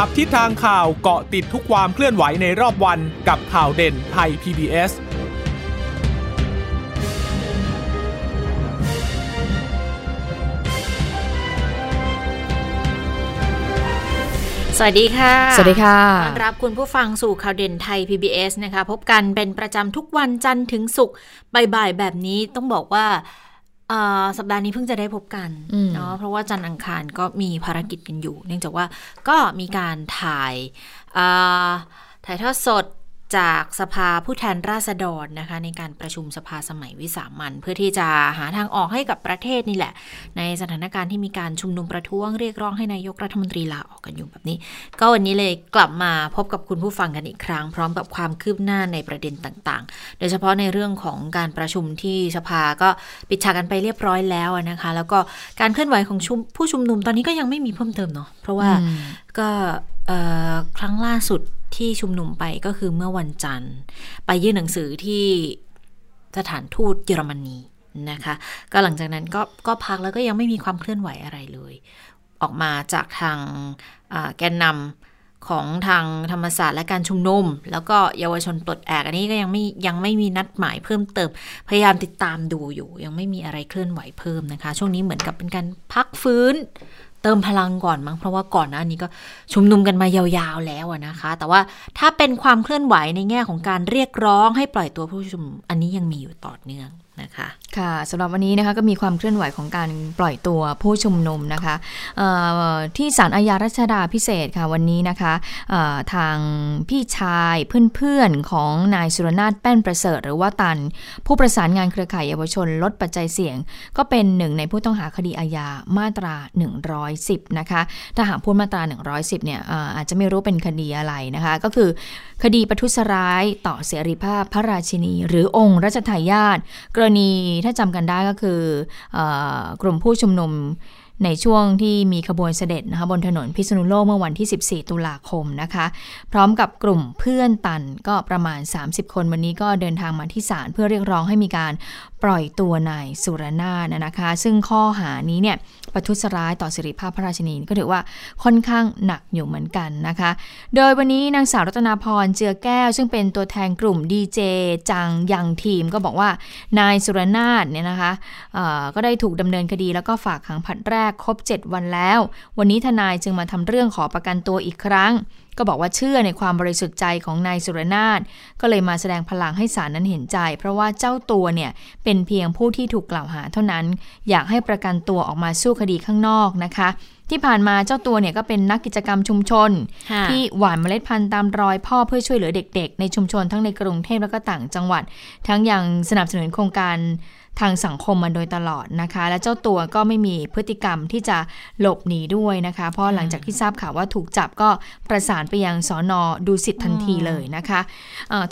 จับทิศทางข่าวเกาะติดทุกความเคลื่อนไหวในรอบวันกับข่าวเด่นไทย PBS สวัสดีค่ะ สวัสดีค่ะ ต้อนรับคุณผู้ฟังสู่ข่าวเด่นไทย PBS นะคะ พบกันเป็นประจำทุกวันจันทร์ถึงศุกร์บ่ายๆแบบนี้ต้องบอกว่า สัปดาห์นี้เพิ่งจะได้พบกันเนาะเพราะว่าจันทร์อังคารก็มีภารกิจกันอยู่ เนื่องจากว่าก็มีการถ่ายถ่ายทอดสด จากสภาผู้แทนราษฎรนะคะในการประชุมสภาสมัยวิสามันเพื่อที่จะหาทางออกให้กับประเทศนี่แหละ ในสถานการณ์ที่มีการชุมนุมประท้วงเรียกร้องให้นายกรัฐมนตรีลาออกกันอยู่แบบนี้ ก็วันนี้เลยกลับมาพบกับคุณผู้ฟังกันอีกครั้ง พร้อมกับความคืบหน้าในประเด็นต่างๆ โดยเฉพาะในเรื่องของการประชุมที่สภาก็ปิดฉากกันไปเรียบร้อยแล้วนะคะ แล้วก็การเคลื่อนไหวของผู้ชุมนุมตอนนี้ก็ยังไม่มีเพิ่มเติมเนาะเพราะว่าก็ครั้งล่าสุด ที่ชุมนุมไปก็คือเมื่อวันจันทร์ ไปยื่นหนังสือที่สถานทูตเยอรมนีนะคะ ก็หลังจากนั้นก็ก็พักแล้วก็ยังไม่มีความเคลื่อนไหวอะไรเลย ออกมาจากทางแกนนำของทางธรรมศาสตร์และการชุมนุม แล้วก็เยาวชนปลดแอกอันนี้ก็ยังไม่ยังไม่มีนัดหมายเพิ่มเติม พยายามติดตามดูอยู่ ยังไม่มีอะไรเคลื่อนไหวเพิ่มนะคะ ช่วงนี้เหมือนกับเป็นการพักฟื้น เติมพลังก่อนมั้งเพราะว่าก่อนหน้านี้ก็ชุมนุมกันมายาวๆแล้วนะคะ แต่ว่าถ้าเป็นความเคลื่อนไหวในแง่ของการเรียกร้องให้ปล่อยตัวผู้ชุมนุมอันนี้ยังมีอยู่ต่อเนื่อง นะคะค่ะสำหรับวันนี้นะคะก็มีความเคลื่อนไหวของการปล่อยตัวผู้ชุมนุมนะคะที่ศาลอาญารัชดาพิเศษค่ะวันนี้นะคะทางพี่ชายเพื่อนๆของนายสุรนาถแป้นประเสริฐ หรือว่าตัน ผู้ประสานงานเครือข่ายเยาวชนลดปัจจัยเสี่ยง ก็เป็นหนึ่งในผู้ต้องหาคดีอาญามาตรา 110 นะคะถ้าหากพูดมาตรา 110 เนี่ยอาจจะไม่รู้เป็นคดีอะไรนะคะ ก็คือคดีประทุษร้ายต่อเสรีภาพพระราชินี หรือองค์รัชทายาทกรณีถ้าจำกันได้ก็คืออกลุ่มผู้ชุมนุมในช่วงที่มีขบวนเสด็จนะคะบนถนนพิษณุโลกเมื่อวันที่ 14 ตุลาคมนะคะ พร้อมกับกลุ่มเพื่อนตันก็ประมาณ 30 คนวันนี้ก็เดินทางมาที่ศาลเพื่อเรียกร้องให้มีการปล่อยตัวนายสุรนาถนะคะ ซึ่งข้อหานี้เนี่ยประทุษร้ายต่อสิริภาพพระราชินีก็ถือว่าค่อนข้างหนักอยู่เหมือนกันนะคะ โดยวันนี้นางสาวรัตนาพรเจือแก้ว ซึ่งเป็นตัวแทนกลุ่มดีเจจังยังทีมก็บอกว่านายสุรนาถเนี่ยนะคะก็ได้ถูกดำเนินคดีแล้วก็ฝากขังผัดแรกครบ 7 วันแล้ว วันนี้ทนายจึงมาทำเรื่องขอประกันตัวอีกครั้ง ก็บอกว่าเชื่อในความบริสุทธิ์ใจของนายสุรนาถก็เลยมาแสดงพลังให้ศาลนั้นเห็นใจ เพราะว่าเจ้าตัวเนี่ยเป็นเพียงผู้ที่ถูกกล่าวหาเท่านั้น อยากให้ประกันตัวออกมาสู้คดีข้างนอกนะคะที่ผ่านมาเจ้าตัวเนี่ยก็เป็นนักกิจกรรมชุมชน ที่หว่านเมล็ดพันธุ์ตามรอยพ่อเพื่อช่วยเหลือเด็กๆ ในชุมชนทั้งในกรุงเทพและก็ต่างจังหวัด ทั้งยังสนับสนุนโครงการ ทางสังคมมาโดยตลอดนะคะ และเจ้าตัวก็ไม่มีพฤติกรรมที่จะหลบหนีด้วยนะคะ เพราะหลังจากที่ทราบข่าวว่าถูกจับก็ประสานไปยังสอนอดูสิทธิ์ทันทีเลยนะคะ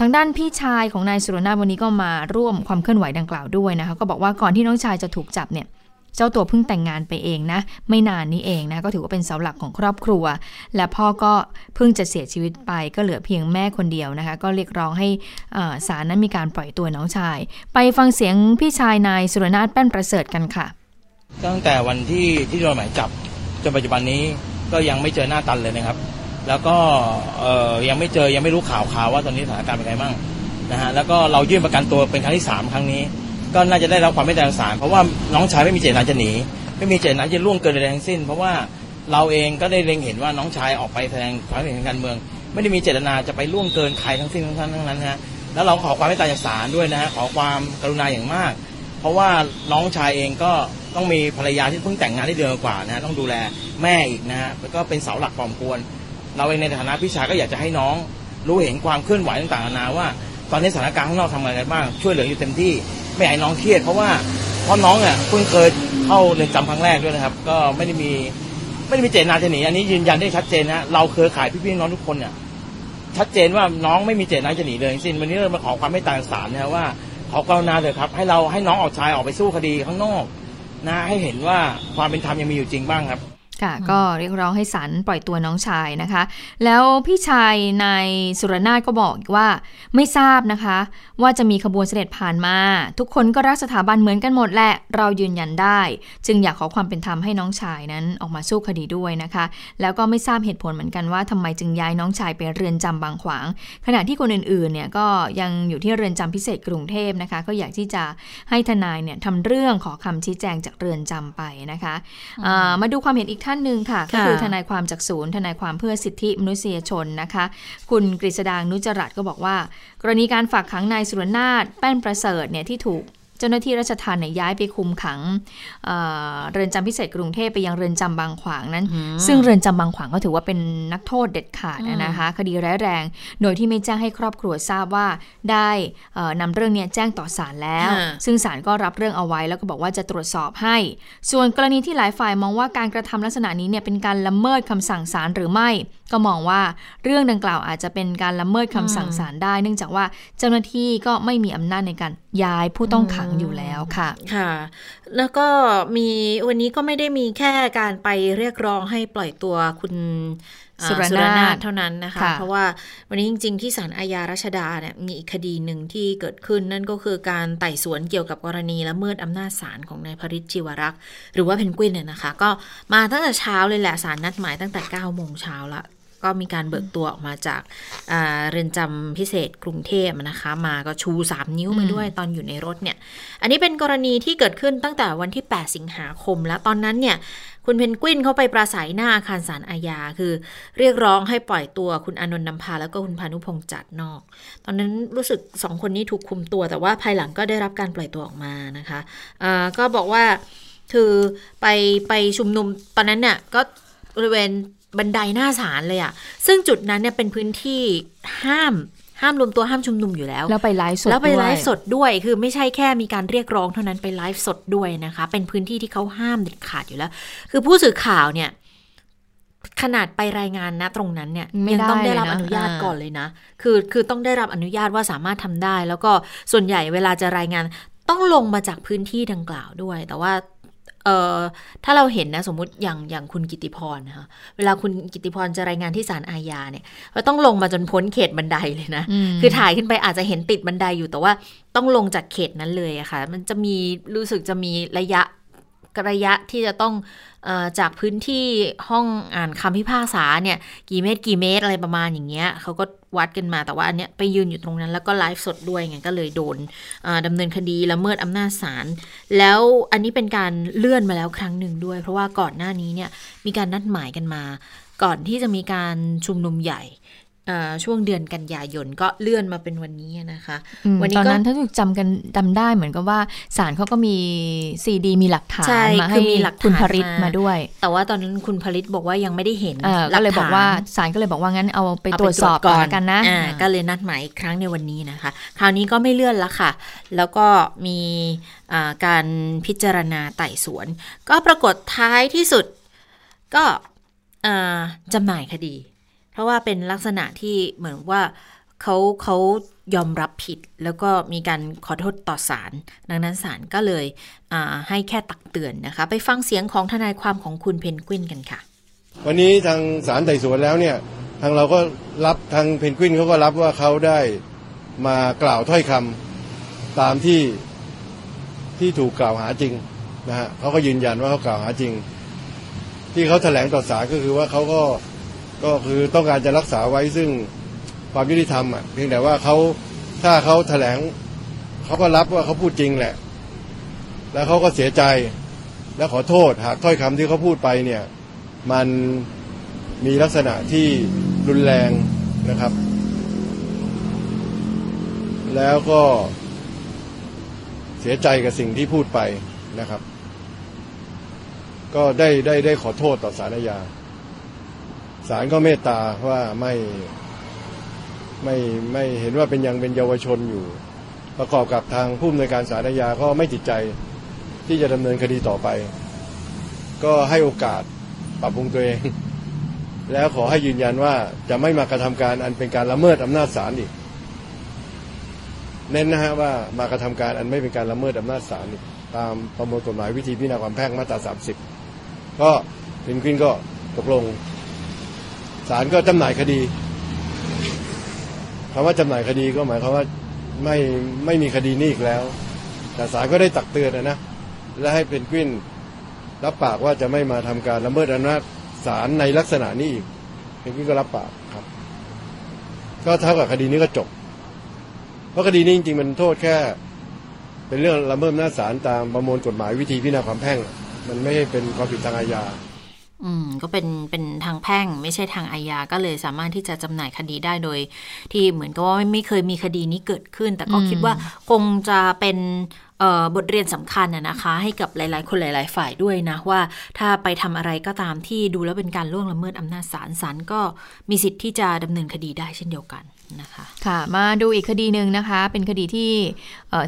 ทางด้านพี่ชายของนายสุรนาวันนี้ก็มาร่วมความเคลื่อนไหวดังกล่าวด้วยนะคะ ก็บอกว่าก่อนที่น้องชายจะถูกจับเนี่ย เจ้าตัวเพิ่งแต่งงานไปเองนะ ไม่นานนี้เองนะ ก็ถือว่าเป็นเสาหลักของครอบครัว และพ่อก็เพิ่งจะเสียชีวิตไปก็เหลือเพียงแม่คนเดียวนะคะ ก็เรียกร้องให้ศาลนั้นมีการปล่อยตัวน้องชาย ไปฟังเสียงพี่ชายนายสุรนาถแป้นประเสริฐกันค่ะ ตั้งแต่วันที่ที่โดนหมายจับจนปัจจุบันนี้ก็ยังไม่เจอหน้าตันเลยนะครับ แล้วก็ยังไม่เจอยังไม่รู้ข่าวข่าวว่าตอนนี้สถานการณ์เป็นไงบ้างนะฮะแล้วก็เรายื่นประกันตัวเป็นครั้งที่ 3 ครั้งนี้ ก็น่าจะได้รับความไม่แตกต่างเพราะว่าน้องชายไม่มีเจตนาจะหนี ไม่มีเจตนาจะล่วงเกินใดทั้งสิ้น เพราะว่าเราเองก็ได้เล็งเห็นว่าน้องชายออกไปแสดงความเห็นทางการเมือง ไม่ได้มีเจตนาจะไปล่วงเกินใครทั้งสิ้นทั้งนั้นทั้งนั้นนะแล้วเราขอความไม่ตายจากศาลด้วยนะฮะขอความกรุณาอย่างมาก เพราะว่าน้องชายเองก็ต้องมีภรรยาที่เพิ่งแต่งงานได้เดือนกว่านะต้องดูแลแม่อีกนะฮะแล้วก็เป็นเสาหลักความควร เราเองในฐานะพี่ชายก็อยากจะให้น้องรู้เห็นความเคลื่อนไหวต่างๆนานาว่า ตอนนี้สถานการณ์ข้างนอกทำอะไรบ้างช่วยเหลืออยู่เต็มที่ไม่ให้น้องเครียดเพราะว่าเพราะน้องเนี่ยเพิ่งเคยเข้าเรียนจำครั้งแรกด้วยนะครับ ก็ไม่ได้มีไม่ได้มีเจตนาจะหนีอันนี้ยืนยันได้ชัดเจนนะเราเครือข่ายพี่ๆน้องทุกคนเนี่ยชัดเจนว่าน้องไม่มีเจตนาจะหนีเลยสิ้นวันนี้เรามาขอความไม่ต่างศาลนะว่าขอกรุณาเถอะครับ ให้เราให้น้องออกชายออกไปสู้คดีข้างนอก นะให้เห็นว่าความเป็นธรรมยังมีอยู่จริงบ้างครับ ค่ะ ก็เรียกร้องให้ศาลปล่อยตัวน้องชายนะคะ แล้วพี่ชายนายสุรนาถก็บอกว่าไม่ทราบนะคะ ว่าจะมีขบวนเสด็จผ่านมา ทุกคนก็รักสถาบันเหมือนกันหมดแหละ เรายืนยันได้ จึงอยากขอความเป็นธรรมให้น้องชายนั้นออกมาสู้คดีด้วยนะคะ แล้วก็ไม่ทราบเหตุผลเหมือนกันว่าทำไมจึงย้ายน้องชายไปเรือนจำบางขวาง ขณะที่คนอื่นๆเนี่ยก็ยังอยู่ที่เรือนจำพิเศษกรุงเทพนะคะ ก็อยากที่จะให้ทนายเนี่ยทำเรื่องขอคำชี้แจงจากเรือนจำไปนะคะอ่ามาดูความเห็นอีกท่านหนึ่งค่ะ ก็คือทนายความจากศูนย์ ทนายความเพื่อสิทธิมนุษยชนนะคะ คุณกฤษดางนุจรัตก็บอกว่า กรณีการฝากขังนายสุรนาถแป้นประเสริฐเนี่ยที่ถูก เจ้าหน้าที่ราชทัณฑ์เนี่ยย้ายไปคุมขังเอ่อเรือนจำพิเศษกรุงเทพไปยังเรือนจำบางขวางนั้น ซึ่งเรือนจำบางขวางก็ถือว่าเป็นนักโทษเด็ดขาดนะคะคดีร้ายแรง โดยที่ไม่แจ้งให้ครอบครัวทราบว่าได้เอ่อนำเรื่องเนี้แจ้งต่อศาลแล้วค่ะซึ่งศาลก็รับเรื่องเอาไว้แล้วก็บอกว่าจะตรวจสอบให้ ส่วนกรณีที่หลายฝ่ายมองว่าการกระทำลักษณะนี้เนี่ยเป็นการละเมิดคำสั่งศาลหรือไม่ ก็มองว่าเรื่องดังกล่าวอาจจะเป็นการละเมิดคำสั่งศาลได้ เนื่องจากว่าเจ้าหน้าที่ก็ไม่มีอำนาจในการย้ายผู้ต้องขังอยู่แล้วค่ะ ค่ะ แล้วก็มีวันนี้ก็ไม่ได้มีแค่การไปเรียกร้องให้ปล่อยตัวคุณอ่าสุรนาถเท่านั้นนะคะค่ะเพราะว่าวันนี้จริง ๆ ที่ศาลอาญารัชดาเนี่ยมีอีกคดีหนึ่งที่เกิดขึ้นนั่นก็คือการไต่สวนเกี่ยวกับกรณีละเมิดอำนาจศาลของนายพริชจิวรักษ์หรือว่าเพนกวินเนี่ยนะคะ ก็มาตั้งแต่เช้าเลยแหละศาลนัดหมายตั้งแต่9โมงเช้าละ ก็มีการเบิกตัวออกมาจากอ่าเรือนจำพิเศษกรุงเทพนะคะ มาก็ชู 3 นิ้วมาด้วยตอนอยู่ในรถเนี่ย อันนี้เป็นกรณีที่เกิดขึ้นตั้งแต่วันที่ 8 สิงหาคม แล้วตอนนั้นเนี่ยคุณเพนกวินเขาไปปราศัยหน้าอาคารศาลอาญาคือ เรียกร้องให้ปล่อยตัวคุณอานนท์นำพาแล้วก็คุณพานุพงษ์จัดนอก ตอนนั้นรู้สึกสองคนนี้ถูกคุมตัว แต่ว่าภายหลังก็ได้รับการปล่อยตัวออกมานะคะอ่าก็บอกว่าคือไปไปชุมนุมตอนนั้นเนี่ยก็บริเวณ บันไดหน้าศาลเลยอะซึ่งจุดนั้นเนี่ยเป็นพื้นที่ห้ามห้ามรวมตัวห้ามชุมนุมอยู่แล้ว แล้วไปไลฟ์สดแล้วไปด้วยไลฟ์สดด้วยคือไม่ใช่แค่มีการเรียกร้องเท่านั้นไปไลฟ์สดด้วยนะคะ เป็นพื้นที่ที่เขาห้ามเด็ดขาดอยู่แล้ว คือผู้สื่อข่าวเนี่ยขนาดไปรายงานนะตรงนั้นเนี่ยไม่ยังต้องได้ได้รับเลยนะอนุญาตอ่าก่อนเลยนะ คือคือต้องได้รับอนุญาตว่าสามารถทำได้ แล้วก็ส่วนใหญ่เวลาจะรายงานต้องลงมาจากพื้นที่ดังกล่าวด้วย แต่ว่า เอ่อถ้าเราเห็นนะสมมุติอย่างอย่างคุณกิติพรนะคะเวลาคุณกิติพรจะรายงานที่ศาลอาญาเนี่ยก็ต้องลงมาจนพ้นเขตบันไดเลยนะอืมคือถ่ายขึ้นไปอาจจะเห็นติดบันไดอยู่แต่ว่าต้องลงจากเขตนั้นเลยอะค่ะ มันจะมีรู้สึกจะมีระยะ ระยะที่จะต้องอจากพื้นที่ห้องอ่านคำพิพากษาเนี่ยกี่เมตรกี่เมตรอะไรประมาณอย่างเงี้ยเขาก็วัดกันมาแต่ว่าอันเนี้ยไปยืนอยู่ตรงนั้นแล้วก็ไลฟ์สดด้วยไงก็เลยโดนดำเนินคดีละเมิดอำนาจศาลแล้วอันนี้เป็นการเลื่อนมาแล้วครั้งหนึ่งด้วย เพราะว่าก่อนหน้านี้เนี่ยมีการนัดหมายกันมา ก่อนที่จะมีการชุมนุมใหญ่ ช่วงเดือนกันยายนก็เลื่อนมาเป็นวันนี้นะคะอืมวันนี้ตอนก็นั้นถ้าถูกจำกันจำได้เหมือนกับว่าศาลเขาก็มีซีดีมีหลักฐานใช่มาคืให้อมีหลักฐานคุณพริตมามาด้วย แต่ว่าตอนนั้นคุณผลิตบอกว่ายังไม่ได้เห็นเออหก็เลยบอกฐนว่าศาลก็เลยบอกว่างั้นเอาไปเอาตรวจสอบก่อนละกันนะอ่าอ่าก็เลยนัดหมายอีกครั้งในวันนี้นะคะ คราวนี้ก็ไม่เลื่อนละค่ะ แล้วก็มีอ่าการพิจารณาไต่สวน ก็ปรากฏท้ายที่สุดก็อ่าจำหน่ายคดี เพราะว่าเป็นลักษณะที่เหมือนว่าเขาเขายอมรับผิดแล้วก็มีการขอโทษต่อศาลดังนั้นศาลก็เลยให้แค่ตักเตือนนะคะ ไปฟังเสียงของทนายความของคุณเพนกวินกันค่ะ วันนี้ทางศาลไต่สวนแล้วเนี่ยทางเราก็รับทางเพนกวินเขาก็รับว่าเขาได้มากล่าวถ้อยคำตามที่ที่ถูกกล่าวหาจริงนะฮะเขาก็ยืนยันว่าเขากล่าวหาจริง ที่เขาแถลงต่อศาลก็คือว่าเขาก็ ก็คือต้องการจะรักษาไว้ซึ่งความยุติธรรมอะเพียงแต่ว่าเขาถ้าเขาแถลงเขาก็รับว่าเขาพูดจริงแหละ แล้วเขาก็เสียใจและขอโทษหากถ้อยคำที่เขาพูดไปเนี่ย มันมีลักษณะที่รุนแรงนะครับ แล้วก็เสียใจกับสิ่งที่พูดไปนะครับ ก็ได้ได้ได้ขอโทษต่อสารอาญา ศาลก็เมตตาว่าไม่ไม่ไม่เห็นว่าเป็นยังเป็นเยาวชนอยู่ ประกอบกับทางผู้อำนวยการศาลอาญาก็ไม่ติดใจที่จะดำเนินคดีต่อไป ก็ให้โอกาสปรับปรุงตัวเอง แล้วขอให้ยืนยันว่าจะไม่มากระทำการอันเป็นการละเมิดอำนาจศาลอีกเน้นนะฮะว่ามากระทำการอันไม่เป็นการละเมิดอำนาจศาลตามประมวลกฎหมายวิธีพิจารณาความแพ่งมาตรา 30 ก็เพนกวินก็ตกลง ศาลก็จำหน่ายคดีคำว่าจำหน่ายคดีก็หมายความว่าไม่ไม่มีคดีนี้อีกแล้ว แต่ศาลก็ได้ตักเตือนนะและให้เพนกวินรับปากว่าจะไม่มาทำการละเมิดอำนาจศาลในลักษณะนี้อีกเพนกวินก็รับปากครับ ก็เท่ากับคดีนี้ก็จบ เพราะคดีนี้จริงๆมันโทษแค่ เป็นเรื่องละเมิดอำนาจศาลตามประมวลกฎหมายวิธีพิจารณาความแพ่ง มันไม่ใช่เป็นความผิดทางอาญา อืมก็เป็นเป็นทางแพ่งไม่ใช่ทางอาญาก็เลยสามารถที่จะจำหน่ายคดีได้โดย ที่เหมือนกับว่าไม่เคยมีคดีนี้เกิดขึ้น แต่ก็คิดว่าคงจะเป็นบทเรียนสำคัญนะคะ ให้กับหลาย ๆ คนหลาย ๆ ฝ่ายด้วยนะว่า ถ้าไปทำอะไรก็ตามที่ดูแล้วเป็นการล่วงละเมิดอำนาจศาลศาลก็มีสิทธิ์ที่จะดำเนินคดีได้เช่นเดียวกันนะคะค่ะมาดูอีกคดีหนึ่งนะคะ เป็นคดีที่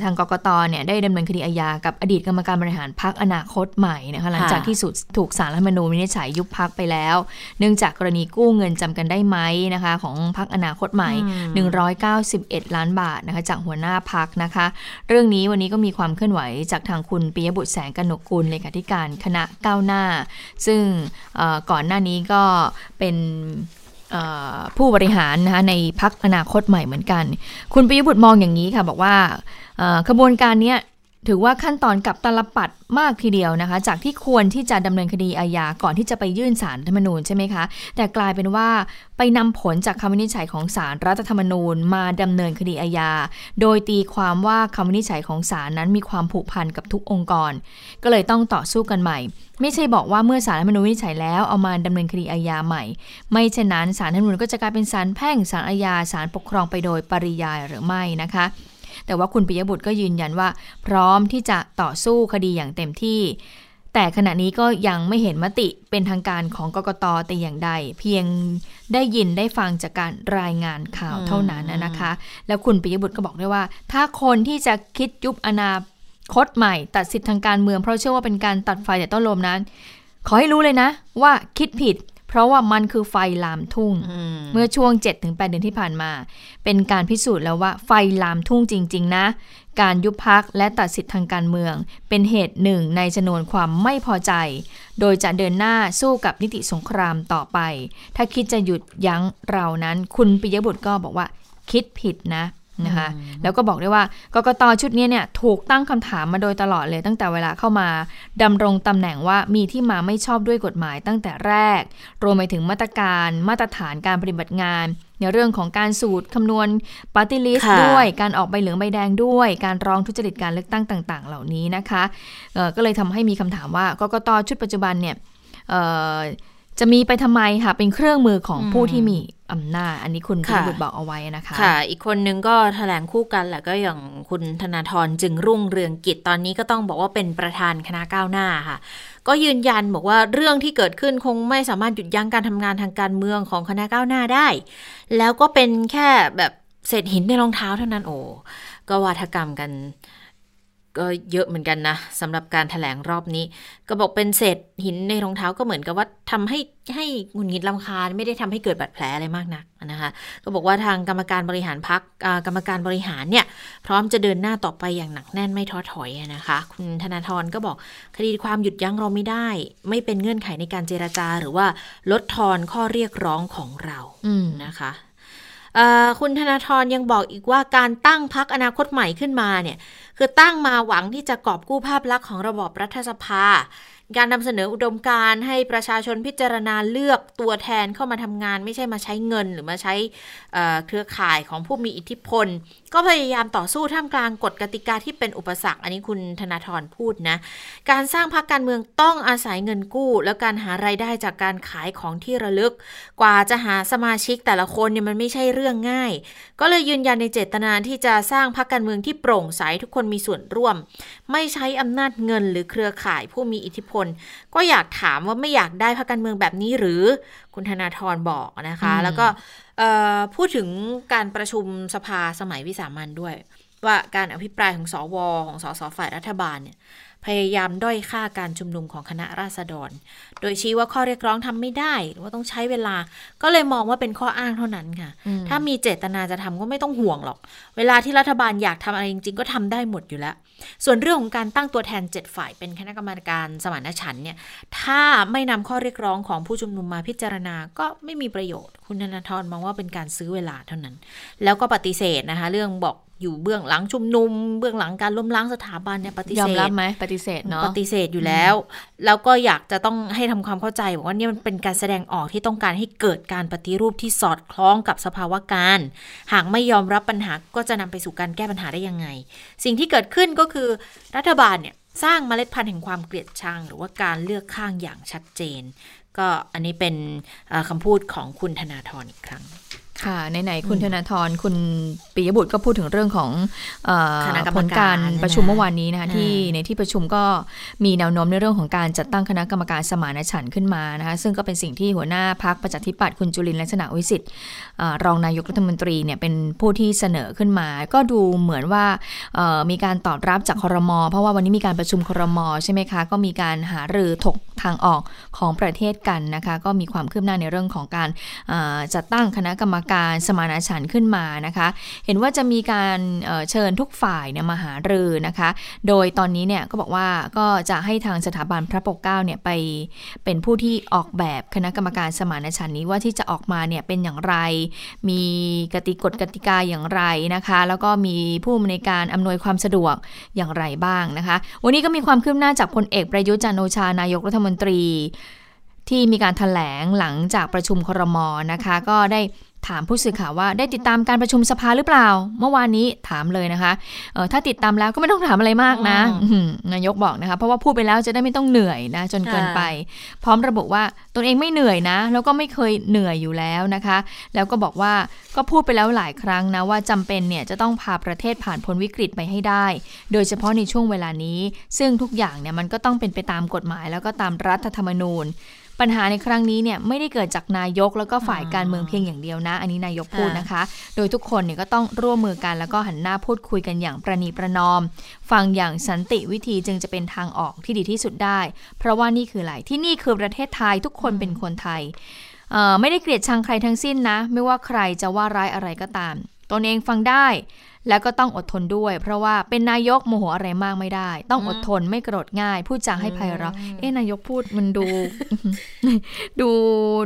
ทางกกตเนี่ยได้ดำเนินคดีอาญากับอดีตกรรมการบริหารพักอนาคตใหม่นะคะหลังจากที่สุดถูกสารรัฐมนูญวินิจฉัยยุบพักไปแล้ว เนื่องจากกรณีกู้เงินจำกันได้ไหมนะคะ ของพักอนาคตใหม่ 191 ล้านบาทนะคะจากหัวหน้าพักนะคะ เรื่องนี้วันนี้ก็มีความเคลื่อนไหวจากทางคุณปิยบุตรแสงกนกกุลเลขาธิการคณะก้าวหน้า ซึ่งก่อนหน้านี้ก็เป็น ผู้บริหารนะคะในพักอนาคตใหม่เหมือนกัน คุณปิยบุตรมองอย่างนี้ค่ะ บอกว่าขบวนการนี้ ถือว่าขั้นตอนกับตลปัดมากทีเดียวนะคะ จากที่ควรที่จะดำเนินคดีอาญาก่อนที่จะไปยื่นสารรัฐธรรมนูญใช่ไหมคะ แต่กลายเป็นว่าไปนำผลจากคำวินิจฉัยของสารรัฐธรรมนูญ มาดำเนินคดีอาญา โดยตีความว่าคำวินิจฉัยของศาลนั้นมีความผูกพันกับทุกองค์กร ก็เลยต้องต่อสู้กันใหม่ ไม่ใช่บอกว่าเมื่อสารรัฐธรรมนูญวินิจฉัยแล้วเอามาดำเนินคดีอาญาใหม่ ไม่เช่นนั้นสารรัฐธรรมนูญก็จะกลายเป็นศาลแพ่งศาลอาญาศาลปกครองไปโดยปริยายหรือไม่นะคะ แต่ว่าคุณปิยบุตรก็ยืนยันว่า พร้อมที่จะต่อสู้คดีอย่างเต็มที่ แต่ขณะนี้ก็ยังไม่เห็นมติเป็นทางการของกกตแต่อย่างใด เพียงได้ยินได้ฟังจากการรายงานข่าวเท่านั้นนะคะ แล้วคุณปิยบุตรก็บอกด้วยว่า ถ้าคนที่จะคิดยุบอนาคตใหม่ ตัดสิทธิทางการเมืองเพราะเชื่อว่าเป็นการตัดไฟแต่ต้นลมนั้น ขอให้รู้เลยนะ ว่าคิดผิด เพราะว่ามันคือไฟลามทุ่ง เมื่อช่วง 7-8 เดือนที่ผ่านมา เป็นการพิสูจน์แล้วว่าไฟลามทุ่งจริง ๆ นะ การยุบพักและตัดสิทธิทางการเมือง เป็นเหตุหนึ่งในจำนวนความไม่พอใจ โดยจะเดินหน้าสู้กับนิติสงครามต่อไป ถ้าคิดจะหยุดยั้งเรานั้น คุณปิยบุตรก็บอกว่า คิดผิดนะ นะคะแล้วก็บอกได้ว่ากกตชุดนี้เนี่ยถูกตั้งคำถามมาโดยตลอดเลยตั้งแต่เวลาเข้ามาดำรงตำแหน่งว่ามีที่มาไม่ชอบด้วยกฎหมายตั้งแต่แรก รวมไปถึงมาตรการมาตรฐานการปฏิบัติงาน ในเรื่องของการสูตรคำนวณปาร์ตี้ลิสต์ด้วยการออกใบเหลืองใบแดงด้วย การร้องทุจริตการเลือกตั้งต่าง ๆ เหล่านี้นะคะก็เลยทำให้มีคำถามว่ากกตชุดปัจจุบันเนี่ย จะมีไปทำไมค่ะ เป็นเครื่องมือของผู้ที่มีอำนาจ อันนี้คุณพิบุตรบอกเอาไว้นะคะ ค่ะ อีกคนนึงก็แถลงคู่กันแหละก็อย่างคุณธนาธรจึงรุ่งเรืองกิจตอนนี้ก็ต้องบอกว่าเป็นประธานคณะก้าวหน้าค่ะ ก็ยืนยันบอกว่าเรื่องที่เกิดขึ้นคงไม่สามารถหยุดยั้งการทำงานทางการเมืองของคณะก้าวหน้าได้ แล้วก็เป็นแค่แบบเศษหินในรองเท้าเท่านั้นโอ้ก็วาทกรรมกัน ก็เยอะเหมือนกันนะสำหรับการถแถลงรอบนี้ ก็บอกเป็นเศษหินในรองเท้าก็เหมือนกับว่าทำให้ให้งุนงิดลำคาญ ไม่ได้ทำให้เกิดบาดแผลอะไรมากนักนะคะก็บอกว่าทางกรรมการบริหารพักกรรมการบริหารเนี่ย พร้อมจะเดินหน้าต่อไปอย่างหนักแน่นไม่ท้อถอยนะคะ คุณธนาธรก็บอกคดีความหยุดยั้งเราไม่ได้ ไม่เป็นเงื่อนไขในการเจรจาหรือว่าลดทอนข้อเรียกร้องของเรานะคะ คุณธนาธรยังบอกอีกว่าการตั้งพักอนาคตใหม่ขึ้นมาเนี่ยคือตั้งมาหวังที่จะกอบกู้ภาพลักษณ์ของระบอบรัฐสภา การนำเสนออุดมการให้ประชาชนพิจารณาเลือกตัวแทนเข้ามาทำงาน ไม่ใช่มาใช้เงิน หรือมาใช้เครือข่ายของผู้มีอิทธิพล ก็พยายามต่อสู้ท่ามกลางกฎกติกาที่เป็นอุปสรรค อันนี้คุณธนาธรพูดนะ การสร้างพรรคการเมืองต้องอาศัยเงินกู้ แล้วการหาไรายได้จากการขายของที่ระลึก กว่าจะหาสมาชิกแต่ละคนเนี่ยมันไม่ใช่เรื่องง่าย ก็เลยยืนยันในเจตนาที่จะสร้างพรรคการเมืองที่โปร่งใสทุกคนมีส่วนร่วม ไม่ใช้อำนาจเงิน หรือเครือข่ายผู้มีอิทธิพลก็อยากถามว่าไม่อยากได้พรรคการเมืองแบบนี้หรือคุณธนาธรบอกนะคะ แล้วก็พูดถึงการประชุมสภาสมัยวิสามันด้วย ว่าการอภิปรายของสอวอของสสฝ่ายรัฐบาลเนี่ย พพยายามด้อยค่าการชุมนุมของคณะราษฎร โดยชี้ว่าข้อเรียกร้องทำไม่ได้หรือว่าต้องใช้เวลา ก็เลยมองว่าเป็นข้ออ้างเท่านั้นค่ะ ถ้ามีเจตนาจะทำก็ไม่ต้องห่วงหรอก เวลาที่รัฐบาลอยากทำอะไรจริง ๆ ก็ทำได้หมดอยู่แล้ว ส่วนเรื่องของการตั้งตัวแทน 7 ฝ่ายเป็นคณะกรรมการสมานฉันท์เนี่ยถ้าไม่นำข้อเรียกร้องของผู้ชุมนุมมาพิจารณาก็ไม่มีประโยชน์ คุณธนาธรมองว่าเป็นการซื้อเวลาเท่านั้น แล้วก็ปฏิเสธนะคะ เรื่องบอก อยู่เบื้องหลังชุมนุม เบื้องหลังการล้มล้างสถาบันเนี่ยปฏิยอเสมธรับไหมปฏิเสธเนาะปฏิเสธอยู่แล้ว แล้วก็อยากจะต้องให้ทำความเข้าใจบอกว่าเนี่ยมันเป็นการแสดงออกที่ต้องการให้เกิดการปฏิรูปที่สอดคล้องกับสภาวะการ หากไม่ยอมรับปัญหาก็จะนำไปสู่การแก้ปัญหาได้ยังไง สิ่งที่เกิดขึ้นก็คือรัฐบาลเนี่ยสร้างเมล็ดพันธุ์แห่งความเกลียดชัง หรือว่าการเลือกข้างอย่างชัดเจน ก็อันนี้เป็นเอ่อคำพูดของคุณธนาธรอีกครั้ง ค่ะไหนๆคุณธนาธรคุณปิยบุตรก็พูดถึงเรื่องของเออคณะกรรมการผลการประชุมนะเมื่อวานนี้นะคะอ่าที่ในที่ประชุมก็มีแนวโน้มในเรื่องของการจัดตั้งคณะกรรมการสมานฉันท์ขึ้นมานะคะซึ่งก็เป็นสิ่งที่หัวหน้าพักประชาธิปัตย์คุณจุลินทร์ลักษณะวิสิทธิ์เอ่อรองนายกรัฐมนตรีเนี่ยเป็นผู้ที่เสนอขึ้นมา ก็ดูเหมือนว่าเอ่อมีการตอบรับจากครมเพราะว่าวันนี้มีการประชุมครมใช่ไหมคะก็มีการหารือถกทางออกของประเทศกันนะคะก็มีความคืบหน้าในเรื่องของการอ่าจัดตั้งคณะกรรมการสมานฉันท์ขึ้นมานะคะ เห็นว่าจะมีการเเชิญทุกฝ่ายเนี่ยมาหารือนะคะ โดยตอนนี้เนี่ยก็บอกว่าก็จะให้ทางสถาบันพระปกเกล้าเนี่ยไปเป็นผู้ที่ออกแบบคณะกรรมการสมานฉันท์นี้ว่าที่จะออกมาเนี่ยเป็นอย่างไร มีกติกฎกติกาอย่างไรนะคะ แล้วก็มีผู้อำนวยการอำนวยความสะดวกอย่างไรบ้างนะคะ วันนี้ก็มีความคืบหน้าจากพลเอกประยุทธ์จันโอชานายกรัฐมนตรีที่มีการถแถลงหลังจากประชุมครมนะคะ ก็ได้ ถามผู้สื่อข่าวว่าได้ติดตามการประชุมสภาหรือเปล่า เมื่อวานนี้ถามเลยนะคะเออถ้าติดตามแล้วก็ไม่ต้องถามอะไรมากนะอ๋ออื้อหือนายกบอกนะคะเพราะว่าพูดไปแล้วจะได้ไม่ต้องเหนื่อยนะจนเกินไป พร้อมระบุว่าตนเองไม่เหนื่อยนะ แล้วก็ไม่เคยเหนื่อยอยู่แล้วนะคะ แล้วก็บอกว่าก็พูดไปแล้วหลายครั้งนะว่าจำเป็นเนี่ยจะต้องพาประเทศผ่านพ้นวิกฤตไปให้ได้ โดยเฉพาะในช่วงเวลานี้ ซึ่งทุกอย่างเนี่ยมันก็ต้องเป็นไปตามกฎหมาย แล้วก็ตามรัฐธรรมนูญ ปัญหาในครั้งนี้เนี่ยไม่ได้เกิดจากนายกแล้วก็ฝ่ายการเมืองเพียงอย่างเดียวนะ อันนี้นายกพูดนะคะ โดยทุกคนเนี่ยก็ต้องร่วมมือกันแล้วก็หันหน้าพูดคุยกันอย่างประนีประนอม ฟังอย่างสันติวิธีจึงจะเป็นทางออกที่ดีที่สุดได้ เพราะว่านี่คืออะไรที่นี่คือประเทศไทยทุกคนเป็นคนไทยไม่ได้เกลียดชังใครทั้งสิ้นนะ ไม่ว่าใครจะว่าร้ายอะไรก็ตามตนเองฟังได้ แล้วก็ต้องอดทนด้วย เพราะว่าเป็นนายกโมโหอะไรมากไม่ได้ ต้องอดทนไม่โกรธง่าย พูดจาให้ไพเราะเอ๊ะนายกพูดมันดู ดู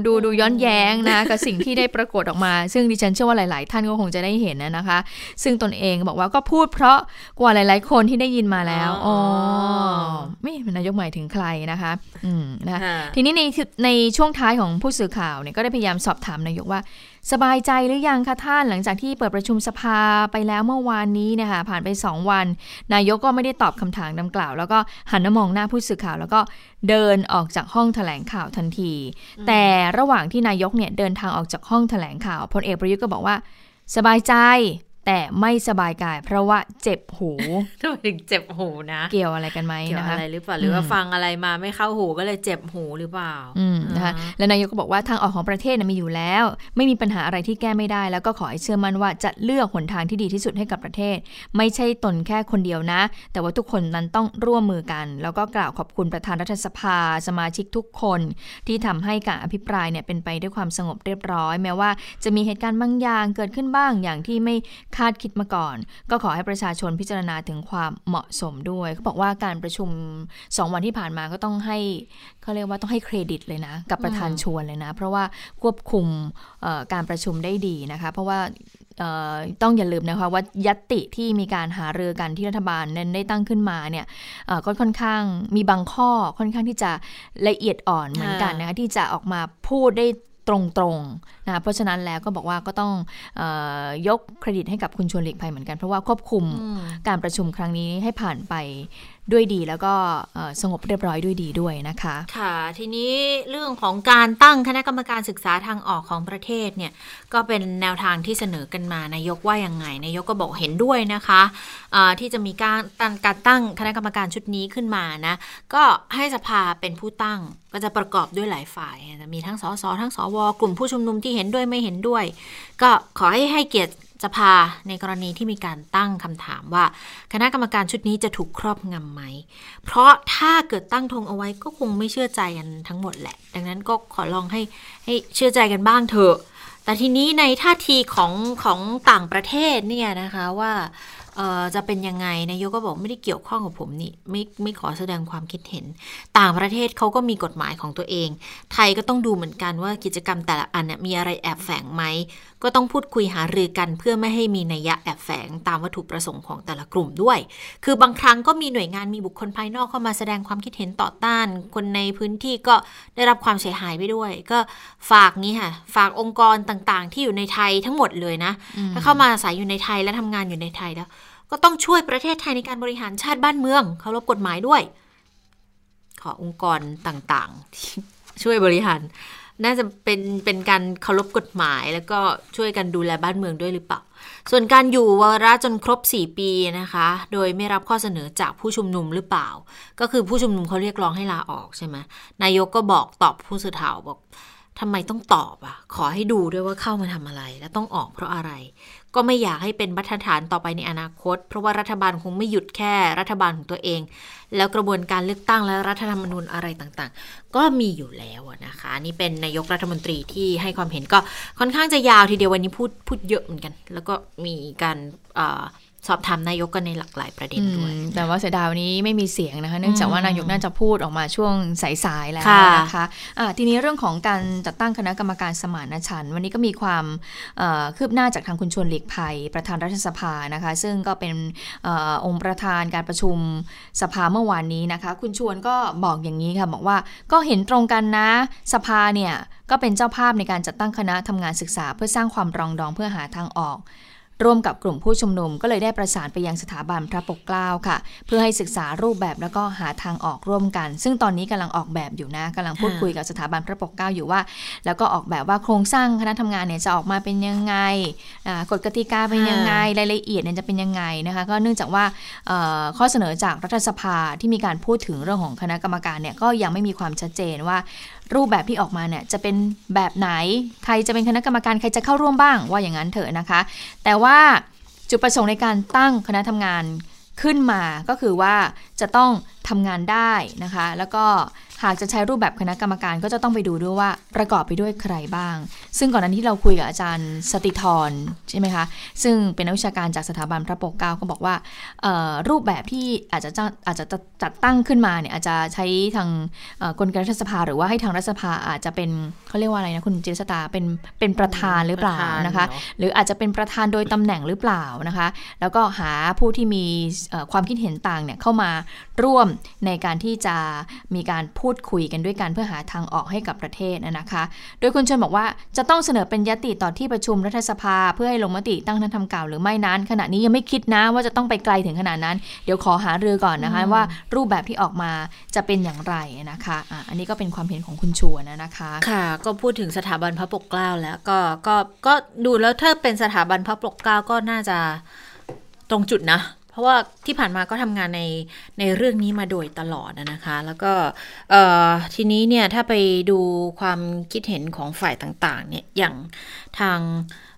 ดูดูย้อนแย้งนะ กับสิ่งที่ได้ปรากฏออกมา ซึ่งดิฉันเชื่อว่าหลาย ๆ ท่านก็คงจะได้เห็นนะนะคะ ซึ่งตนเองบอกว่าก็พูดเพราะกว่าหลาย ๆ คนที่ได้ยินมาแล้วอ๋อไม่เป็นนายกหมายถึงใครนะคะ อืมนะคะค่ะทีนี้ในในช่วงท้ายของผู้สื่อข่าวเนี่ยก็ได้พยายามสอบถามนายกว่าสบายใจหรือยังคะท่านหลังจากที่เปิดประชุมสภาไปแล้วเมื่อวานนี้เนะคะผ่านไป 2 วัน นายกก็ไม่ได้ตอบคำถามดังกล่าว แล้วก็หันมามองหน้าผู้สื่อข่าว แล้วก็เดินออกจากห้องแถลงข่าวทันที แต่ระหว่างที่นายกเนี่ยเดินทางออกจากห้องแถลงข่าวพลเอกประยุทธ์ก็บอกว่า สบายใจ แต่ไม่สบายกาย เพราะว่าเจ็บหูทำไมถึงเจ็บหูนะ เกี่ยวอะไรกันไหมเกี่ยวนะคะอะไรหรือเปล่าหรือว่าอืมฟังอะไรมาไม่เข้าหูก็เลยเจ็บหูหรือเปล่าอืมนะคะและนายกก็บอกว่าทางออกของประเทศนะมีอยู่แล้ว ไม่มีปัญหาอะไรที่แก้ไม่ได้ แล้วก็ขอให้เชื่อมั่นว่าจะเลือกหนทางที่ดีที่สุดให้กับประเทศ ไม่ใช่ตนแค่คนเดียวนะ แต่ว่าทุกคนนั้นต้องร่วมมือกัน แล้วก็กล่าวขอบคุณประธานรัฐสภา สมาชิกทุกคน ที่ทำให้การอภิปรายเนี่ยเป็นไปด้วยความสงบเรียบร้อย แม้ว่าจะมีเหตุการณ์บางอย่างเกิดขึ้นบ้างอย่างที่ไม่คาดคิดมาก่อน ก็ขอให้ประชาชนพิจารณาถึงความเหมาะสมด้วยเขาบอกว่าการประชุมสองวันที่ผ่านมาก็ต้องให้เขาเรียกว่าต้องให้เครดิตเลยนะ กับประธานชวนเลยนะ เพราะว่าควบคุมเอ่อการประชุมได้ดีนะคะ เพราะว่าเอ่อต้องอย่าลืมนะคะว่ายัตติที่มีการหารือกันที่รัฐบาลนั้นได้ตั้งขึ้นมาเนี่ยเอ่อก็ค่อนข้างมีบางข้อค่อนข้างที่จะละเอียดอ่อนเหมือนกันนะคะที่จะออกมาพูดได้ ตรงๆนะคะเพราะฉะนั้นแล้วก็บอกว่าก็ต้องเออยกเครดิตให้กับคุณชวนหลีกภัยเหมือนกัน เพราะว่าควบคุมอืมการประชุมครั้งนี้ให้ผ่านไป ด้วยดีแล้วก็สงบเรียบร้อยด้วยดีด้วยนะคะ ค่ะ ทีนี้เรื่องของการตั้งคณะกรรมการศึกษาทางออกของประเทศเนี่ยก็เป็นแนวทางที่เสนอกันมานายกว่ายังไงนายกก็บอกเห็นด้วยนะคะอ่าที่จะมีการตั้งการตั้งคณะกรรมการชุดนี้ขึ้นมานะก็ให้สภาเป็นผู้ตั้งก็จะประกอบด้วยหลายฝ่ายจะมีทั้งสสทั้งสวกลุ่มผู้ชุมนุมที่เห็นด้วยไม่เห็นด้วย ก็ขอให้ให้เกียรติ สภาในกรณีที่มีการตั้งคำถามว่า คณะกรรมการชุดนี้จะถูกครอบงำไหม เพราะถ้าเกิดตั้งธงเอาไว้ก็คงไม่เชื่อใจกันทั้งหมดแหละ ดังนั้นก็ขอลองให้ให้เชื่อใจกันบ้างเถอะ แต่ทีนี้ในท่าทีของของต่างประเทศเนี่ยนะคะว่าจะเป็นยังไงนายกก็บอกไม่ได้เกี่ยวข้องกับผมนี่ไม่ไม่ขอแสดงความคิดเห็น ต่างประเทศเขาก็มีกฎหมายของตัวเอง ไทยก็ต้องดูเหมือนกันว่ากิจกรรมแต่ละอันเนี่ยมีอะไรแอบแฝงไหม ก็ต้องพูดคุยหารือกันเพื่อไม่ให้มีนัยยะแอบแฝงตามวัตถุประสงค์ของแต่ละกลุ่มด้วย คือบางครั้งก็มีหน่วยงานมีบุคคลภายนอกเข้ามาแสดงความคิดเห็นต่อต้าน คนในพื้นที่ก็ได้รับความเสียหายไปด้วย ก็ฝากนี้ค่ะ ฝากองค์กรต่างๆ ที่อยู่ในไทยทั้งหมดเลยนะถ้าเข้ามาอาศัยอยู่ในไทยและทำงานอยู่ในไทยแล้ว ก็ต้องช่วยประเทศไทยในการบริหารชาติบ้านเมืองเคารพกฎหมายด้วย ขอองค์กรต่างๆที่ช่วยบริหาร น่าจะเป็นเป็นการเคารพกฎหมาย แล้วก็ช่วยกันดูแลบ้านเมืองด้วยหรือเปล่า ส่วนการอยู่วาระจนครบ 4 ปีนะคะ โดยไม่รับข้อเสนอจากผู้ชุมนุมหรือเปล่า ก็คือผู้ชุมนุมเขาเรียกร้องให้ลาออกใช่ไหมนายกก็บอกตอบผู้สื่อข่าวบอกทำไมต้องตอบอะ ขอให้ดูด้วยว่าเข้ามาทำอะไร และต้องออกเพราะอะไร ก็ไม่อยากให้เป็นมาตรฐานต่อไปในอนาคต เพราะว่ารัฐบาลคงไม่หยุดแค่รัฐบาลของตัวเอง แล้วกระบวนการเลือกตั้งและรัฐธรรมนูญอะไรต่างๆ ก็มีอยู่แล้วนะคะ นี่เป็นนายกรัฐมนตรีที่ให้ความเห็นก็ค่อนข้างจะยาวทีเดียววันนี้พูดพูดเยอะเหมือนกัน แล้วก็มีการ สอบถามนายกกันในหลากหลายประเด็นด้วย แต่ว่าเสียดายวันนี้ไม่มีเสียงนะคะ เนื่องจากว่านายกน่าจะพูดออกมาช่วงสายๆแล้วนะคะะทีนี้เรื่องของการจัดตั้งคณะกรรมการสมานฉันท์วันนี้ก็มีความคืบหน้าจากทางคุณชวนหลีกภัย ประธานรัฐสภานะคะ ซึ่งก็เป็นอองค์ประธานการประชุมสภาเมื่อวานนี้นะคะ คุณชวนก็บอกอย่างนี้ค่ะบอกว่าก็เห็นตรงกันนะสภาเนี่ยก็เป็นเจ้าภาพในการจัดตั้งคณะทำงานศึกษา เพื่อสร้างความรองดองเพื่อหาทางออก ร่วมกับกลุ่มผู้ชุมนุมก็เลยได้ประสานไปยังสถาบันพระปกเกล้าค่ะ เพื่อให้ศึกษารูปแบบแล้วก็หาทางออกร่วมกัน ซึ่งตอนนี้กำลังออกแบบอยู่นะกำลังพูดคุยกับสถาบันพระปกเกล้าอยู่ว่า แล้วก็ออกแบบว่าโครงสร้างคณะทำงานเนี่ยจะออกมาเป็นยังไงกฎกติกาเป็นยังไงรายละเอียดเนี่ยจะเป็นยังไงนะคะก็เนื่องจากว่าข้อเสนอจากรัฐสภาที่มีการพูดถึงเรื่องของคณะกรรมการเนี่ยก็ยังไม่มีความชัดเจนว่า รูปแบบที่ออกมาเนี่ยจะเป็นแบบไหน ใครจะเป็นคณะกรรมการใครจะเข้าร่วมบ้างว่าอย่างนั้นเถอะนะคะ แต่ว่าจุดประสงค์ในการตั้งคณะทำงานขึ้นมาก็คือว่าจะต้องทำงานได้นะคะ แล้วก็หากจะใช้รูปแบบคณะกรรมการก็จะต้องไปดูด้วยว่าประกอบไปด้วยใครบ้าง ซึ่งก่อนหน้านี้ที่เราคุยกับอาจารย์สติธรใช่ไหมคะ ซึ่งเป็นนักวิชาการจากสถาบันพระปกเกล้าก็บอกว่ารูปแบบที่อาจจะอาจจะจัดตั้งขึ้นมาเนี่ยอาจจะใช้ทางกลไกรัฐสภา หรือว่าให้ทางรัฐสภาอาจจะเป็นเขาเรียกว่าอะไรนะคุณเจษตาเป็นเป็นประธานหรือเปล่านะคะ หรืออาจจะเป็นประธานโดยตำแหน่งหรือเปล่านะคะ แล้วก็หาผู้ที่มีความคิดเห็นต่างเนี่ยเข้ามาร่วมในการที่จะมีการพูดคุยกันด้วยกันเพื่อหาทางออกให้กับประเทศนะคะ โดยคุณชนบอกว่าจะต้องเสนอเป็นยติต่อที่ประชุมรัฐสภา เพื่อให้ลงมติตั้งท่านทำกล่าวหรือไม่นั้น ขณะนี้ยังไม่คิดนะว่าจะต้องไปไกลถึงขนาดนั้น เดี๋ยวขอหาเรือก่อนนะคะว่ารูปแบบที่ออกมาจะเป็นอย่างไรนะคะอะอันนี้ก็เป็นความเห็นของคุณชวนนะคะค่ะ ก็พูดถึงสถาบันพระปกเกล้าแล้วก็ก็ก็ดูแล้วถ้าเป็นสถาบันพระปกเกล้าก็น่าจะตรงจุดนะเพ ราะว่าที่ผ่านมาก็ทำงานในในเรื่องนี้มาโดยตลอดนะคะ แล้วก็ทีนี้เนี่ยถ้าไปดูความคิดเห็นของฝ่ายต่างๆเนี่ยอย่างทาง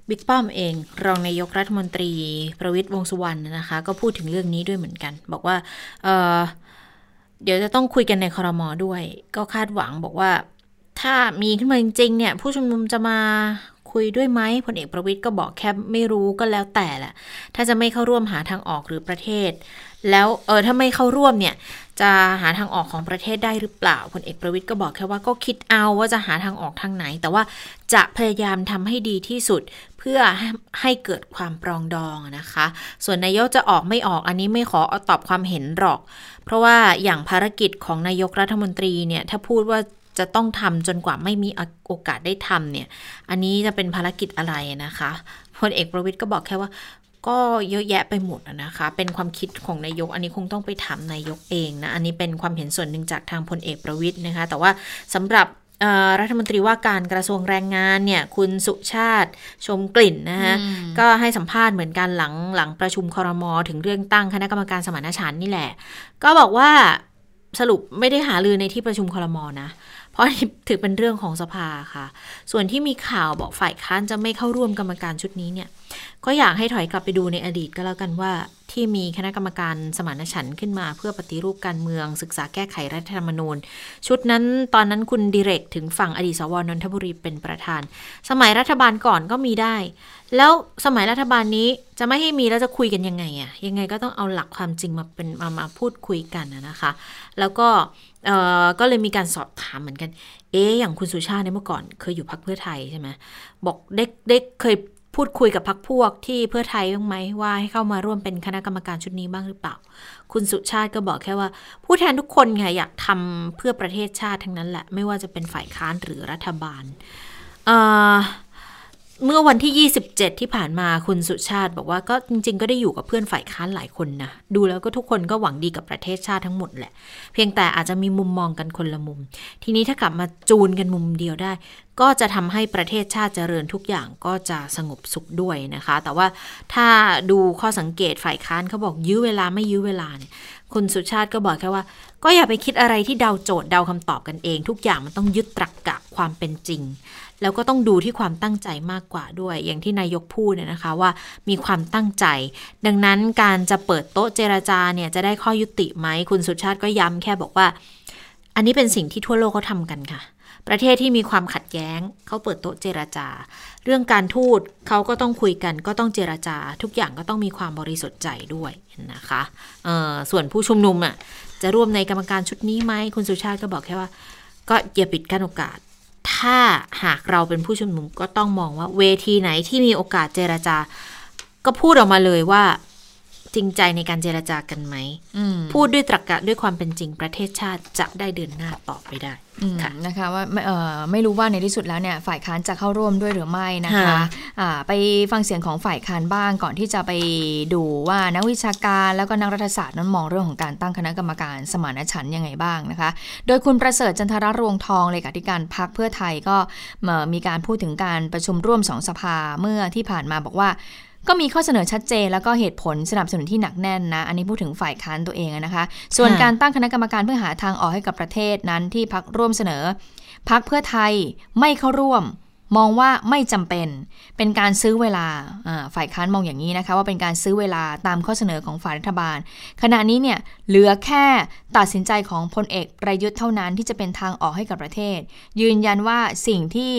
บิ๊กป้อมเอง รองนายกรัฐมนตรีประวิทย์วงสุวรรณนะคะ ก็พูดถึงเรื่องนี้ด้วยเหมือนกัน บอกว่าเเดี๋ยวจะต้องคุยกันในคอรมอด้วย ก็คาดหวังบอกว่าถ้ามีขึ้นมาจริงๆเนี่ยผู้ชุมนุมจะมา คุยด้วยไหมพลเอกประวิทย์ก็บอกแค่ไม่รู้ก็แล้วแต่แหละถ้าจะไม่เข้าร่วมหาทางออกหรือประเทศ แล้วเออถ้าไม่เข้าร่วมเนี่ยจะหาทางออกของประเทศได้หรือเปล่าพลเอกประวิทย์ก็บอกแค่ว่าก็คิดเอาว่าจะหาทางออกทางไหน แต่ว่าจะพยายามทำให้ดีที่สุดเพื่อให้เกิดความปรองดองนะคะ ส่วนนายกจะออกไม่ออกอันนี้ไม่ขอตอบความเห็นหรอก เพราะว่าอย่างภารกิจของนายกรัฐมนตรีเนี่ยถ้าพูดว่า จะต้องทำจนกว่าไม่มีโอกาสได้ทำเนี่ย อันนี้จะเป็นภารกิจอะไรนะคะพลเอกประวิทย์ก็บอกแค่ว่าก็เยอะแยะไปหมดนะคะ เป็นความคิดของนายก อันนี้คงต้องไปถามนายกเองนะ อันนี้เป็นความเห็นส่วนหนึ่งจากทางพลเอกประวิทย์นะคะ แต่ว่าสำหรับรัฐมนตรีว่าการกระทรวงแรงงานเนี่ย คุณสุชาติชมกลิ่นนะคะก็ให้สัมภาษณ์เหมือนกันหลังหลังประชุมคอรมอถึงเรื่องตั้งคณะกรรมการสมานฉันท์นี่แหละ ก็บอกว่าสรุปไม่ได้หาลือในที่ประชุมคอรมอนะ เพราะถือเป็นเรื่องของสภาค่ะ ส่วนที่มีข่าวบอกฝ่ายค้านจะไม่เข้าร่วมกรรมการชุดนี้เนี่ย ก็อยากให้ถอยกลับไปดูในอดีตก็แล้วกันว่าที่มีคณะกรรมการสมานฉันท์ขึ้นมาเพื่อปฏิรูปการเมือง ศึกษาแก้ไขรัฐธรรมนูญ ชุดนั้นตอนนั้นคุณดิเรกถึงฝั่งอดีตสวนนทบุรีเป็นประธาน สมัยรัฐบาลก่อนก็มีได้ แล้วสมัยรัฐบาลนี้จะไม่ให้มีแล้วจะคุยกันยังไงอะยังไงก็ต้องเอาหลักความจริงมาเป็นมามาพูดคุยกันนะคะ แล้วก็เอ่อก็เลยมีการสอบถามเหมือนกัน เอ๊อย่างคุณสุชาติเนี่ยเมื่อก่อนเคยอยู่พักเพื่อไทยใช่ไหมบอกเด็กเด็กเคย พูดคุยกับพักพวกที่เพื่อไทยบ้างไหมว่าให้เข้ามาร่วมเป็นคณะกรรมการชุดนี้บ้างหรือเปล่า คุณสุชาติก็บอกแค่ว่า ผู้แทนทุกคนไงอยากทำเพื่อประเทศชาติทั้งนั้นแหละ ไม่ว่าจะเป็นฝ่ายค้านหรือรัฐบาล เมื่อวันที่ 27 ที่ผ่านมาคุณสุชาติบอกว่าก็จริง ๆ ก็ได้อยู่กับเพื่อนฝ่ายค้านหลายคนนะ ดูแล้วก็ทุกคนก็หวังดีกับประเทศชาติทั้งหมดแหละ เพียงแต่อาจจะมีมุมมองกันคนละมุม ทีนี้ถ้ากลับมาจูนกันมุมเดียวได้ ก็จะทำให้ประเทศชาติเจริญทุกอย่างก็จะสงบสุขด้วยนะคะ แต่ว่าถ้าดูข้อสังเกตฝ่ายค้านเขาบอกยื้อเวลาไม่ยื้อเวลาเนี่ยคุณสุชาติก็บอกแค่ว่า ก็อย่าไปคิดอะไรที่เดาโจทย์เดาคำตอบกันเอง ทุกอย่างมันต้องยึดตรรกกะความเป็นจริง แล้วก็ต้องดูที่ความตั้งใจมากกว่าด้วย อย่างที่นายกพูดเนี่ยนะคะว่ามีความตั้งใจ ดังนั้นการจะเปิดโต๊ะเจรจาเนี่ยจะได้ข้อยุติไหมคุณสุชาติก็ย้ำแค่บอกว่า อันนี้เป็นสิ่งที่ทั่วโลกเขาทำกันค่ะประเทศที่มีความขัดแย้งเขาเปิดโต๊ะเจราจา เรื่องการทูตเขาก็ต้องคุยกันก็ต้องเจราจา ทุกอย่างก็ต้องมีความบริสุทธิ์ใจด้วยนะคะเออส่วนผู้ชุมนุมอะจะร่วมในกรรมการชุดนี้ไหมคุณสุชาติก็บอกแค่ว่า ก็อย่าปิดกั้นโอกาส ถ้าหากเราเป็นผู้ชุมนุมก็ต้องมองว่าเวทีไหนที่มีโอกาสเจราจาก็พูดออกมาเลยว่า จริงใจในการเจราจากันไหมอืมพูดด้วยตรรกะด้วยความเป็นจริงประเทศชาติจะได้เดินหน้าต่อไปได้อืมค่ะนะคะว่าไม่เอ่อไม่รู้ว่าในที่สุดแล้วเนี่ยฝ่ายค้านจะเข้าร่วมด้วยหรือไม่นะคะค่ะอ่าไปฟังเสียงของฝ่ายค้านบ้างก่อนที่จะไปดูว่านักวิชาการแล้วก็นักรัฐศาสตร์นั้นมองเรื่องของการตั้งคณะกรรมการสมานฉันท์ยังไงบ้างนะคะ โดยคุณประเสริฐจันทรรวงทองเลขาธิการพักเพื่อไทยก็เอ่อมีการพูดถึงการประชุมร่วมสองสภาเมื่อที่ผ่านมาบอกว่า ก็มีข้อเสนอชัดเจน แล้วก็เหตุผลสนับสนุนที่หนักแน่นนะ อันนี้พูดถึงฝ่ายค้านตัวเองนะคะ ส่วนการตั้งคณะกรรมการเพื่อหาทางออกให้กับประเทศนั้นที่พักร่วมเสนอ พักเพื่อไทยไม่เข้าร่วม มองว่าไม่จำเป็น เป็นการซื้อเวลาอ่าฝ่ายค้านมองอย่างนี้นะคะว่าเป็นการซื้อเวลาตามข้อเสนอของฝ่ายรัฐบาล ขณะนี้เนี่ยเหลือแค่ตัดสินใจของพลเอกประยุทธ์เท่านั้นที่จะเป็นทางออกให้กับประเทศ ยืนยันว่าสิ่งที่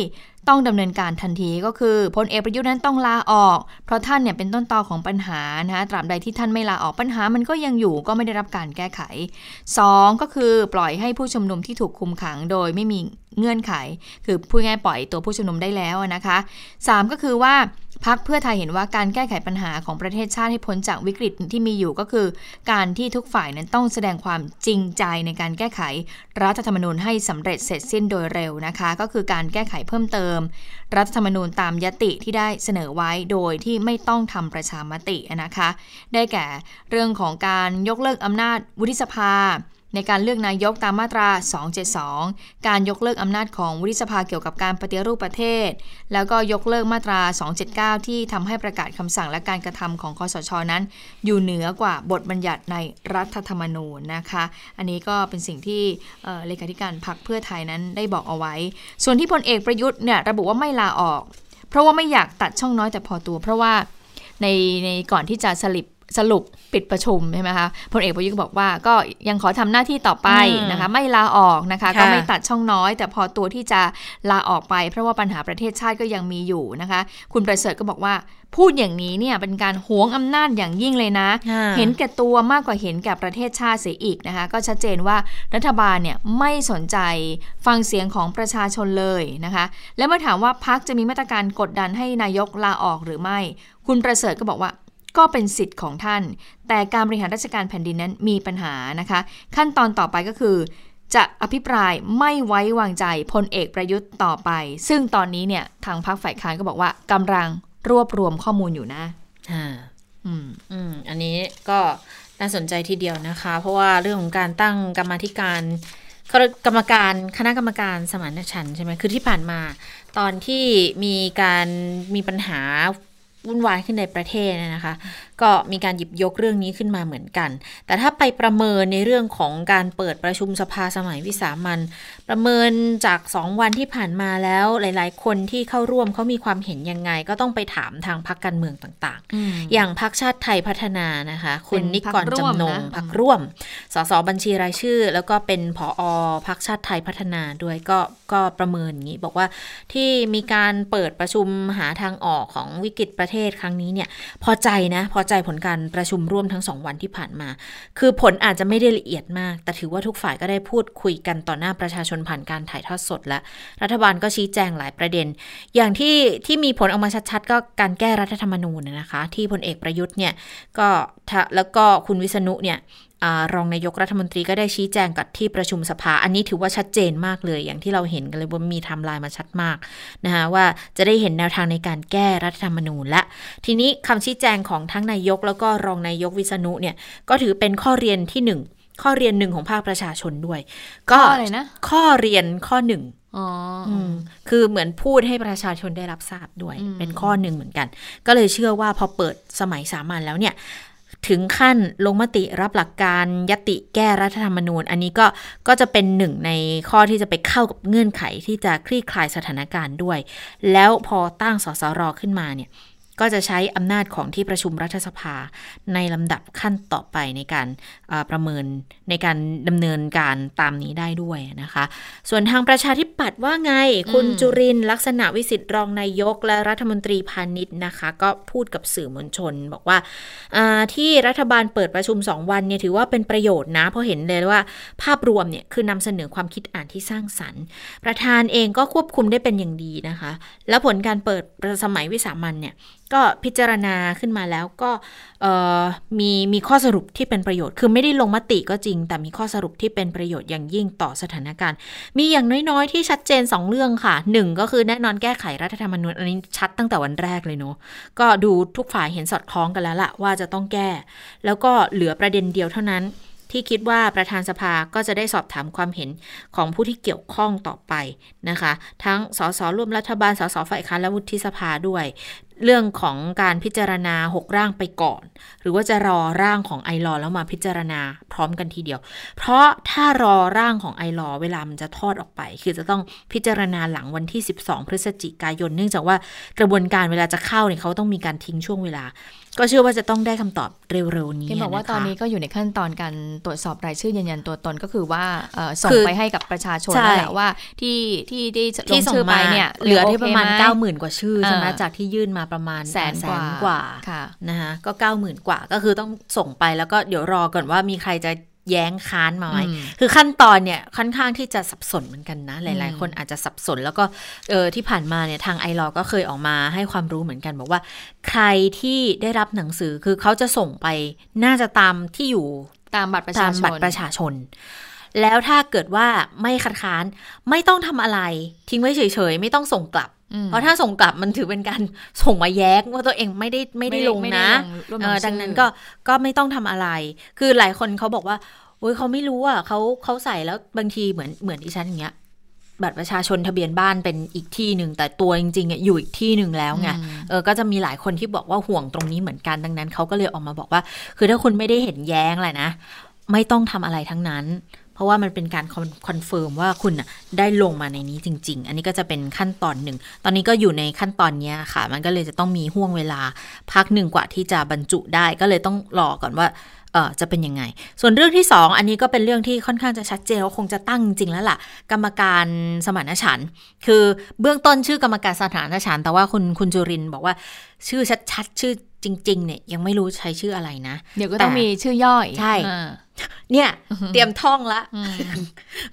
ต้องดำเนินการทันทีก็คือพลเอกประยุทธ์นั้นต้องลาออก เพราะท่านเนี่ยเป็นต้นตอของปัญหานะคะตราบใดที่ท่านไม่ลาออกปัญหามันก็ยังอยู่ก็ไม่ได้รับการแก้ไข 2 ก็คือปล่อยให้ผู้ชุมนุมที่ถูกคุมขังโดยไม่มีเงื่อนไข คือพูดง่ายปล่อยตัวผู้ชุมนุมได้แล้วนะคะ 3 ก็คือว่าพักเพื่อไทยเห็นว่าการแก้ไขปัญหาของประเทศชาติให้พ้นจากวิกฤตที่มีอยู่ก็คือ การที่ทุกฝ่ายนั้นต้องแสดงความจริงใจในการแก้ไข รัฐธรรมนูญให้สำเร็จเสร็จสิ้นโดยเร็วนะคะ ก็คือการแก้ไขเพิ่มเติม รัฐธรรมนูญตามยติที่ได้เสนอไว้โดยที่ไม่ต้องทำประชามตินะคะ ได้แก่เรื่องของการยกเลิกอำนาจวุฒิสภา ในการเลือกนายกตามมาตรา 272 การยกเลิกอำนาจของวุฒิสภาเกี่ยวกับการปฏิรูปประเทศ แล้วก็ยกเลิกมาตรา 279 ที่ทำให้ประกาศคำสั่งและการกระทำของคอสชนั้น อยู่เหนือกว่าบทบัญญัติในรัฐธรรมนูญนะคะ อันนี้ก็เป็นสิ่งที่เเลขาธิการพรรคเพื่อไทยนั้นได้บอกเอาไว้ ส่วนที่พลเอกประยุทธ์เนี่ยระบุว่าไม่ลาออก เพราะว่าไม่อยากตัดช่องน้อยแต่พอตัว เพราะว่าในในก่อนที่จะสลิป สรุปปิดประชุมใช่ไหมคะพลเอกประยุทธ์ก็บอกว่าก็ยังขอทำหน้าที่ต่อไปอืมนะคะ ไม่ลาออกนะคะค่ะก็ไม่ตัดช่องน้อย แต่พอตัวที่จะลาออกไป เพราะว่าปัญหาประเทศชาติก็ยังมีอยู่นะคะ คุณประเสริฐก็บอกว่าพูดอย่างนี้เนี่ยเป็นการหวงอำนาจอย่างยิ่งเลยนะ เห็นแก่ตัวมากกว่าเห็นแก่ประเทศชาติเสียอีกนะคะ ก็ชัดเจนว่ารัฐบาลเนี่ยไม่สนใจฟังเสียงของประชาชนเลยนะคะ และเมื่อถามว่าพักจะมีมาตรการกดดันให้นายกลาออกหรือไม่ คุณประเสริฐก็บอกว่า ก็เป็นสิทธิ์ของท่าน แต่การบริหารราชการแผ่นดินนั้นมีปัญหานะคะ ขั้นตอนต่อไปก็คือ จะอภิปรายไม่ไว้วางใจพลเอกประยุทธ์ต่อไป ซึ่งตอนนี้เนี่ยทางพรรคฝ่ายค้านก็บอกว่ากำลังรวบรวมข้อมูลอยู่นะอ่าอืมอืมอันนี้ก็น่าสนใจทีเดียวนะคะ เพราะว่าเรื่องของการตั้งกรรมาธิการกรรมการคณะกรรมการสมานฉันท์ใช่ไหมคือที่ผ่านมา ตอนที่มีการมีปัญหา วุ่นวายขึ้นในประเทศเนยนะคะก็มีการหยิบยกเรื่องนี้ขึ้นมาเหมือนกัน แต่ถ้าไปประเมินในเรื่องของการเปิดประชุมสภาสมัยวิสามันประเมินจากสองวันที่ผ่านมาแล้วหลาย ๆ คนที่เข้าร่วมเขามีความเห็นยังไง ก็ต้องไปถามทางพรรคการเมืองต่าง ๆ อย่างพรรคชาติไทยพัฒนานะคะคุณนิกรจำนงพรรคร่วมสสบัญชีรายชื่อ แล้วก็เป็นผอพรรคชาติไทยพัฒนาด้วยก็ก็ประเมินอย่างนี้บอกว่าที่มีการเปิดประชุมหาทางออกของวิกฤตประเทศครั้งนี้เนี่ยพอใจนะพอใจผลการประชุมร่วมทั้งสองวันที่ผ่านมา คือผลอาจจะไม่ได้ละเอียดมาก แต่ถือว่าทุกฝ่ายก็ได้พูดคุยกันต่อหน้าประชาชนผ่านการถ่ายทอดสดและ รัฐบาลก็ชี้แจงหลายประเด็น อย่างที่ที่มีผลออกมาชัดๆ ก็การแก้รัฐธรรมนูญนะคะ ที่พลเอกประยุทธ์เนี่ยก็แล้วก็คุณวิษณุเนี่ย รองนายกรัฐมนตรีก็ได้ชี้แจงกับที่ประชุมสภา อันนี้ถือว่าชัดเจนมากเลย อย่างที่เราเห็นกันเลยว่ามีทำลายมาชัดมากนะคะว่าจะได้เห็นแนวทางในการแก้รัฐธรรมนูญและ ทีนี้คำชี้แจงของทั้งนายก แล้วก็รองนายกวิษณุเนี่ยก็ถือเป็นข้อเรียนที่หนึ่งข้อเรียนหนึ่งของภาคประชาชนด้วย ก็อะไรนะข้อเรียนข้อหนึ่งอ๋อคือเหมือนพูดให้ประชาชนได้รับทราบด้วย เป็นข้อหนึ่งเหมือนกัน ก็เลยเชื่อว่าพอเปิดสมัยสามัญแล้วเนี่ย ถึงขั้นลงมติรับหลักการยติแก้รัฐธรรมนูญ อันนี้ก็ก็จะเป็นหนึ่งในข้อที่จะไปเข้ากับเงื่อนไขที่จะคลี่คลายสถานการณ์ด้วย แล้วพอตั้งสสรขึ้นมาเนี่ย ก็จะใช้อำนาจของที่ประชุมรัฐสภาในลำดับขั้นต่อไปในการประเมินในการดำเนินการตามนี้ได้ด้วยนะคะ ส่วนทางประชาธิปัตย์ว่าไง คุณจุรินลักษณะวิสิทธิ์รองนายก และรัฐมนตรีพาณิชย์นะคะ ก็พูดกับสื่อมวลชน บอกว่าที่รัฐบาลเปิดประชุม 2 วันเนี่ยถือว่าเป็นประโยชน์นะ เพราะเห็นเลยว่าภาพรวมเนี่ยคือนำเสนอความคิดอ่านที่สร้างสรรค์ ประธานเองก็ควบคุมได้เป็นอย่างดีนะคะ แล้วผลการเปิดสมัยวิสามันเนี่ยก็พิจารณาขึ้นมาแล้วก็มีมีข้อสรุปที่เป็นประโยชน์ คือไม่ได้ลงมติก็จริง แต่มีข้อสรุปที่เป็นประโยชน์อย่างยิ่งต่อสถานการณ์ มีอย่างน้อยๆ ที่ชัดเจน 2 เรื่องค่ะหนึ่งก็คือแน่นอนแก้ไขรัฐธรรมนูญอันนี้ชัดตั้งแต่วันแรกเลยเนาะก็ดูทุกฝ่ายเห็นสอดคล้องกันแล้วละว่าจะต้องแก้ แล้วก็เหลือประเด็นเดียวเท่านั้นที่คิดว่าประธานสภาก็จะได้สอบถามความเห็นของผู้ที่เกี่ยวข้องต่อไปนะคะ ทั้งสสร่วมรัฐบาลสสฝ่ายค้านและวุฒิสภาด้วยเรื่องของการพิจารณา 6 ร่างไปก่อน หรือว่าจะรอร่างของไอรอแล้วมาพิจารณาพร้อมกันทีเดียว เพราะถ้ารอร่างของไอรอเวลามันจะทอดออกไป คือจะต้องพิจารณาหลังวันที่ 12 พฤศจิกายน เนื่องจากว่ากระบวนการเวลาจะเข้าเนี่ยเขาต้องมีการทิ้งช่วงเวลา ก็เชื่อว่าจะต้องได้คำตอบเร็วๆนี้ที่บอกว่าตอนนี้ก็อยู่ในขั้นตอนการตรวจสอบรายชื่อยืนยันตัวตนก็คือว่าส่งไปให้กับประชาชนนั่นแหละว่าที่ที่ที่ลงชื่อไปเนี่ยเหลือที่ประมาณ90,000กว่าชื่อใช่ไหมจากที่ยื่นมาประมาณแสนกว่ากว่าค่ะนะคะก็เก้าหมื่นกว่าก็คือต้องส่งไปแล้วก็เดี๋ยวรอก่อนว่ามีใครจะแย้งค้านมาไหมคือขั้นตอนเนี่ยค่อนข้างที่จะสับสนเหมือนกันนะ หลาย ๆ คนอาจจะสับสน แล้วก็เออที่ผ่านมาเนี่ยทางไอรอก็เคยออกมาให้ความรู้เหมือนกันบอกว่า ใครที่ได้รับหนังสือคือเขาจะส่งไปน่าจะตามที่อยู่ตามบัตรประชาชนบัตรประชาชน แล้วถ้าเกิดว่าไม่คัดค้านไม่ต้องทำอะไร ทิ้งไว้เฉย ๆ ไม่ต้องส่งกลับ เพราะถ้าส่งกลับมันถือเป็นการส่งมาแย้งว่าตัวเองไม่ได้ไม่ได้ลงนะดังนั้นก็ก็ไม่ต้องทำอะไร คือหลายคนเขาบอกว่าโอ้ยเขาไม่รู้อะเขาเขาใส่แล้วบางทีเหมือนเหมือนดิฉันอย่างเงี้ยบัตรประชาชนทะเบียนบ้านเป็นอีกที่หนึ่งแต่ตัวจริงๆอยู่อีกที่หนึ่งแล้วไงเออก็จะมีหลายคนที่บอกว่าห่วงตรงนี้เหมือนกันดังนั้นเขาก็เลยออกมาบอกว่า คือถ้าคุณไม่ได้เห็นแย้งอะไรนะ ไม่ต้องทำอะไรทั้งนั้น เพราะว่ามันเป็นการ confirm ว่าคุณได้ลงมาในนี้จริง ๆ อันนี้ก็จะเป็นขั้นตอนหนึ่ง ตอนนี้ก็อยู่ในขั้นตอนนี้ค่ะ มันก็เลยจะต้องมีห้วงเวลาพักหนึ่งกว่าที่จะบรรจุได้ ก็เลยต้องรอก่อนว่าเออจะเป็นยังไง ส่วนเรื่องที่ 2 เอออันนี้ก็เป็นเรื่องที่ค่อนข้างจะชัดเจนว่าคงจะตั้งจริงแล้วล่ะ กรรมการสมานฉันคือเบื้องต้นชื่อกรรมการสมานฉันแต่ว่าคุณคุณจุรินบอกว่าชื่อชัดๆ ชื่อ จริง ๆ เนี่ยยังไม่รู้ใช้ชื่ออะไรนะ เดี๋ยวก็ต้องมีชื่อย่อยใช่เนี่ย เตรียมท่องละ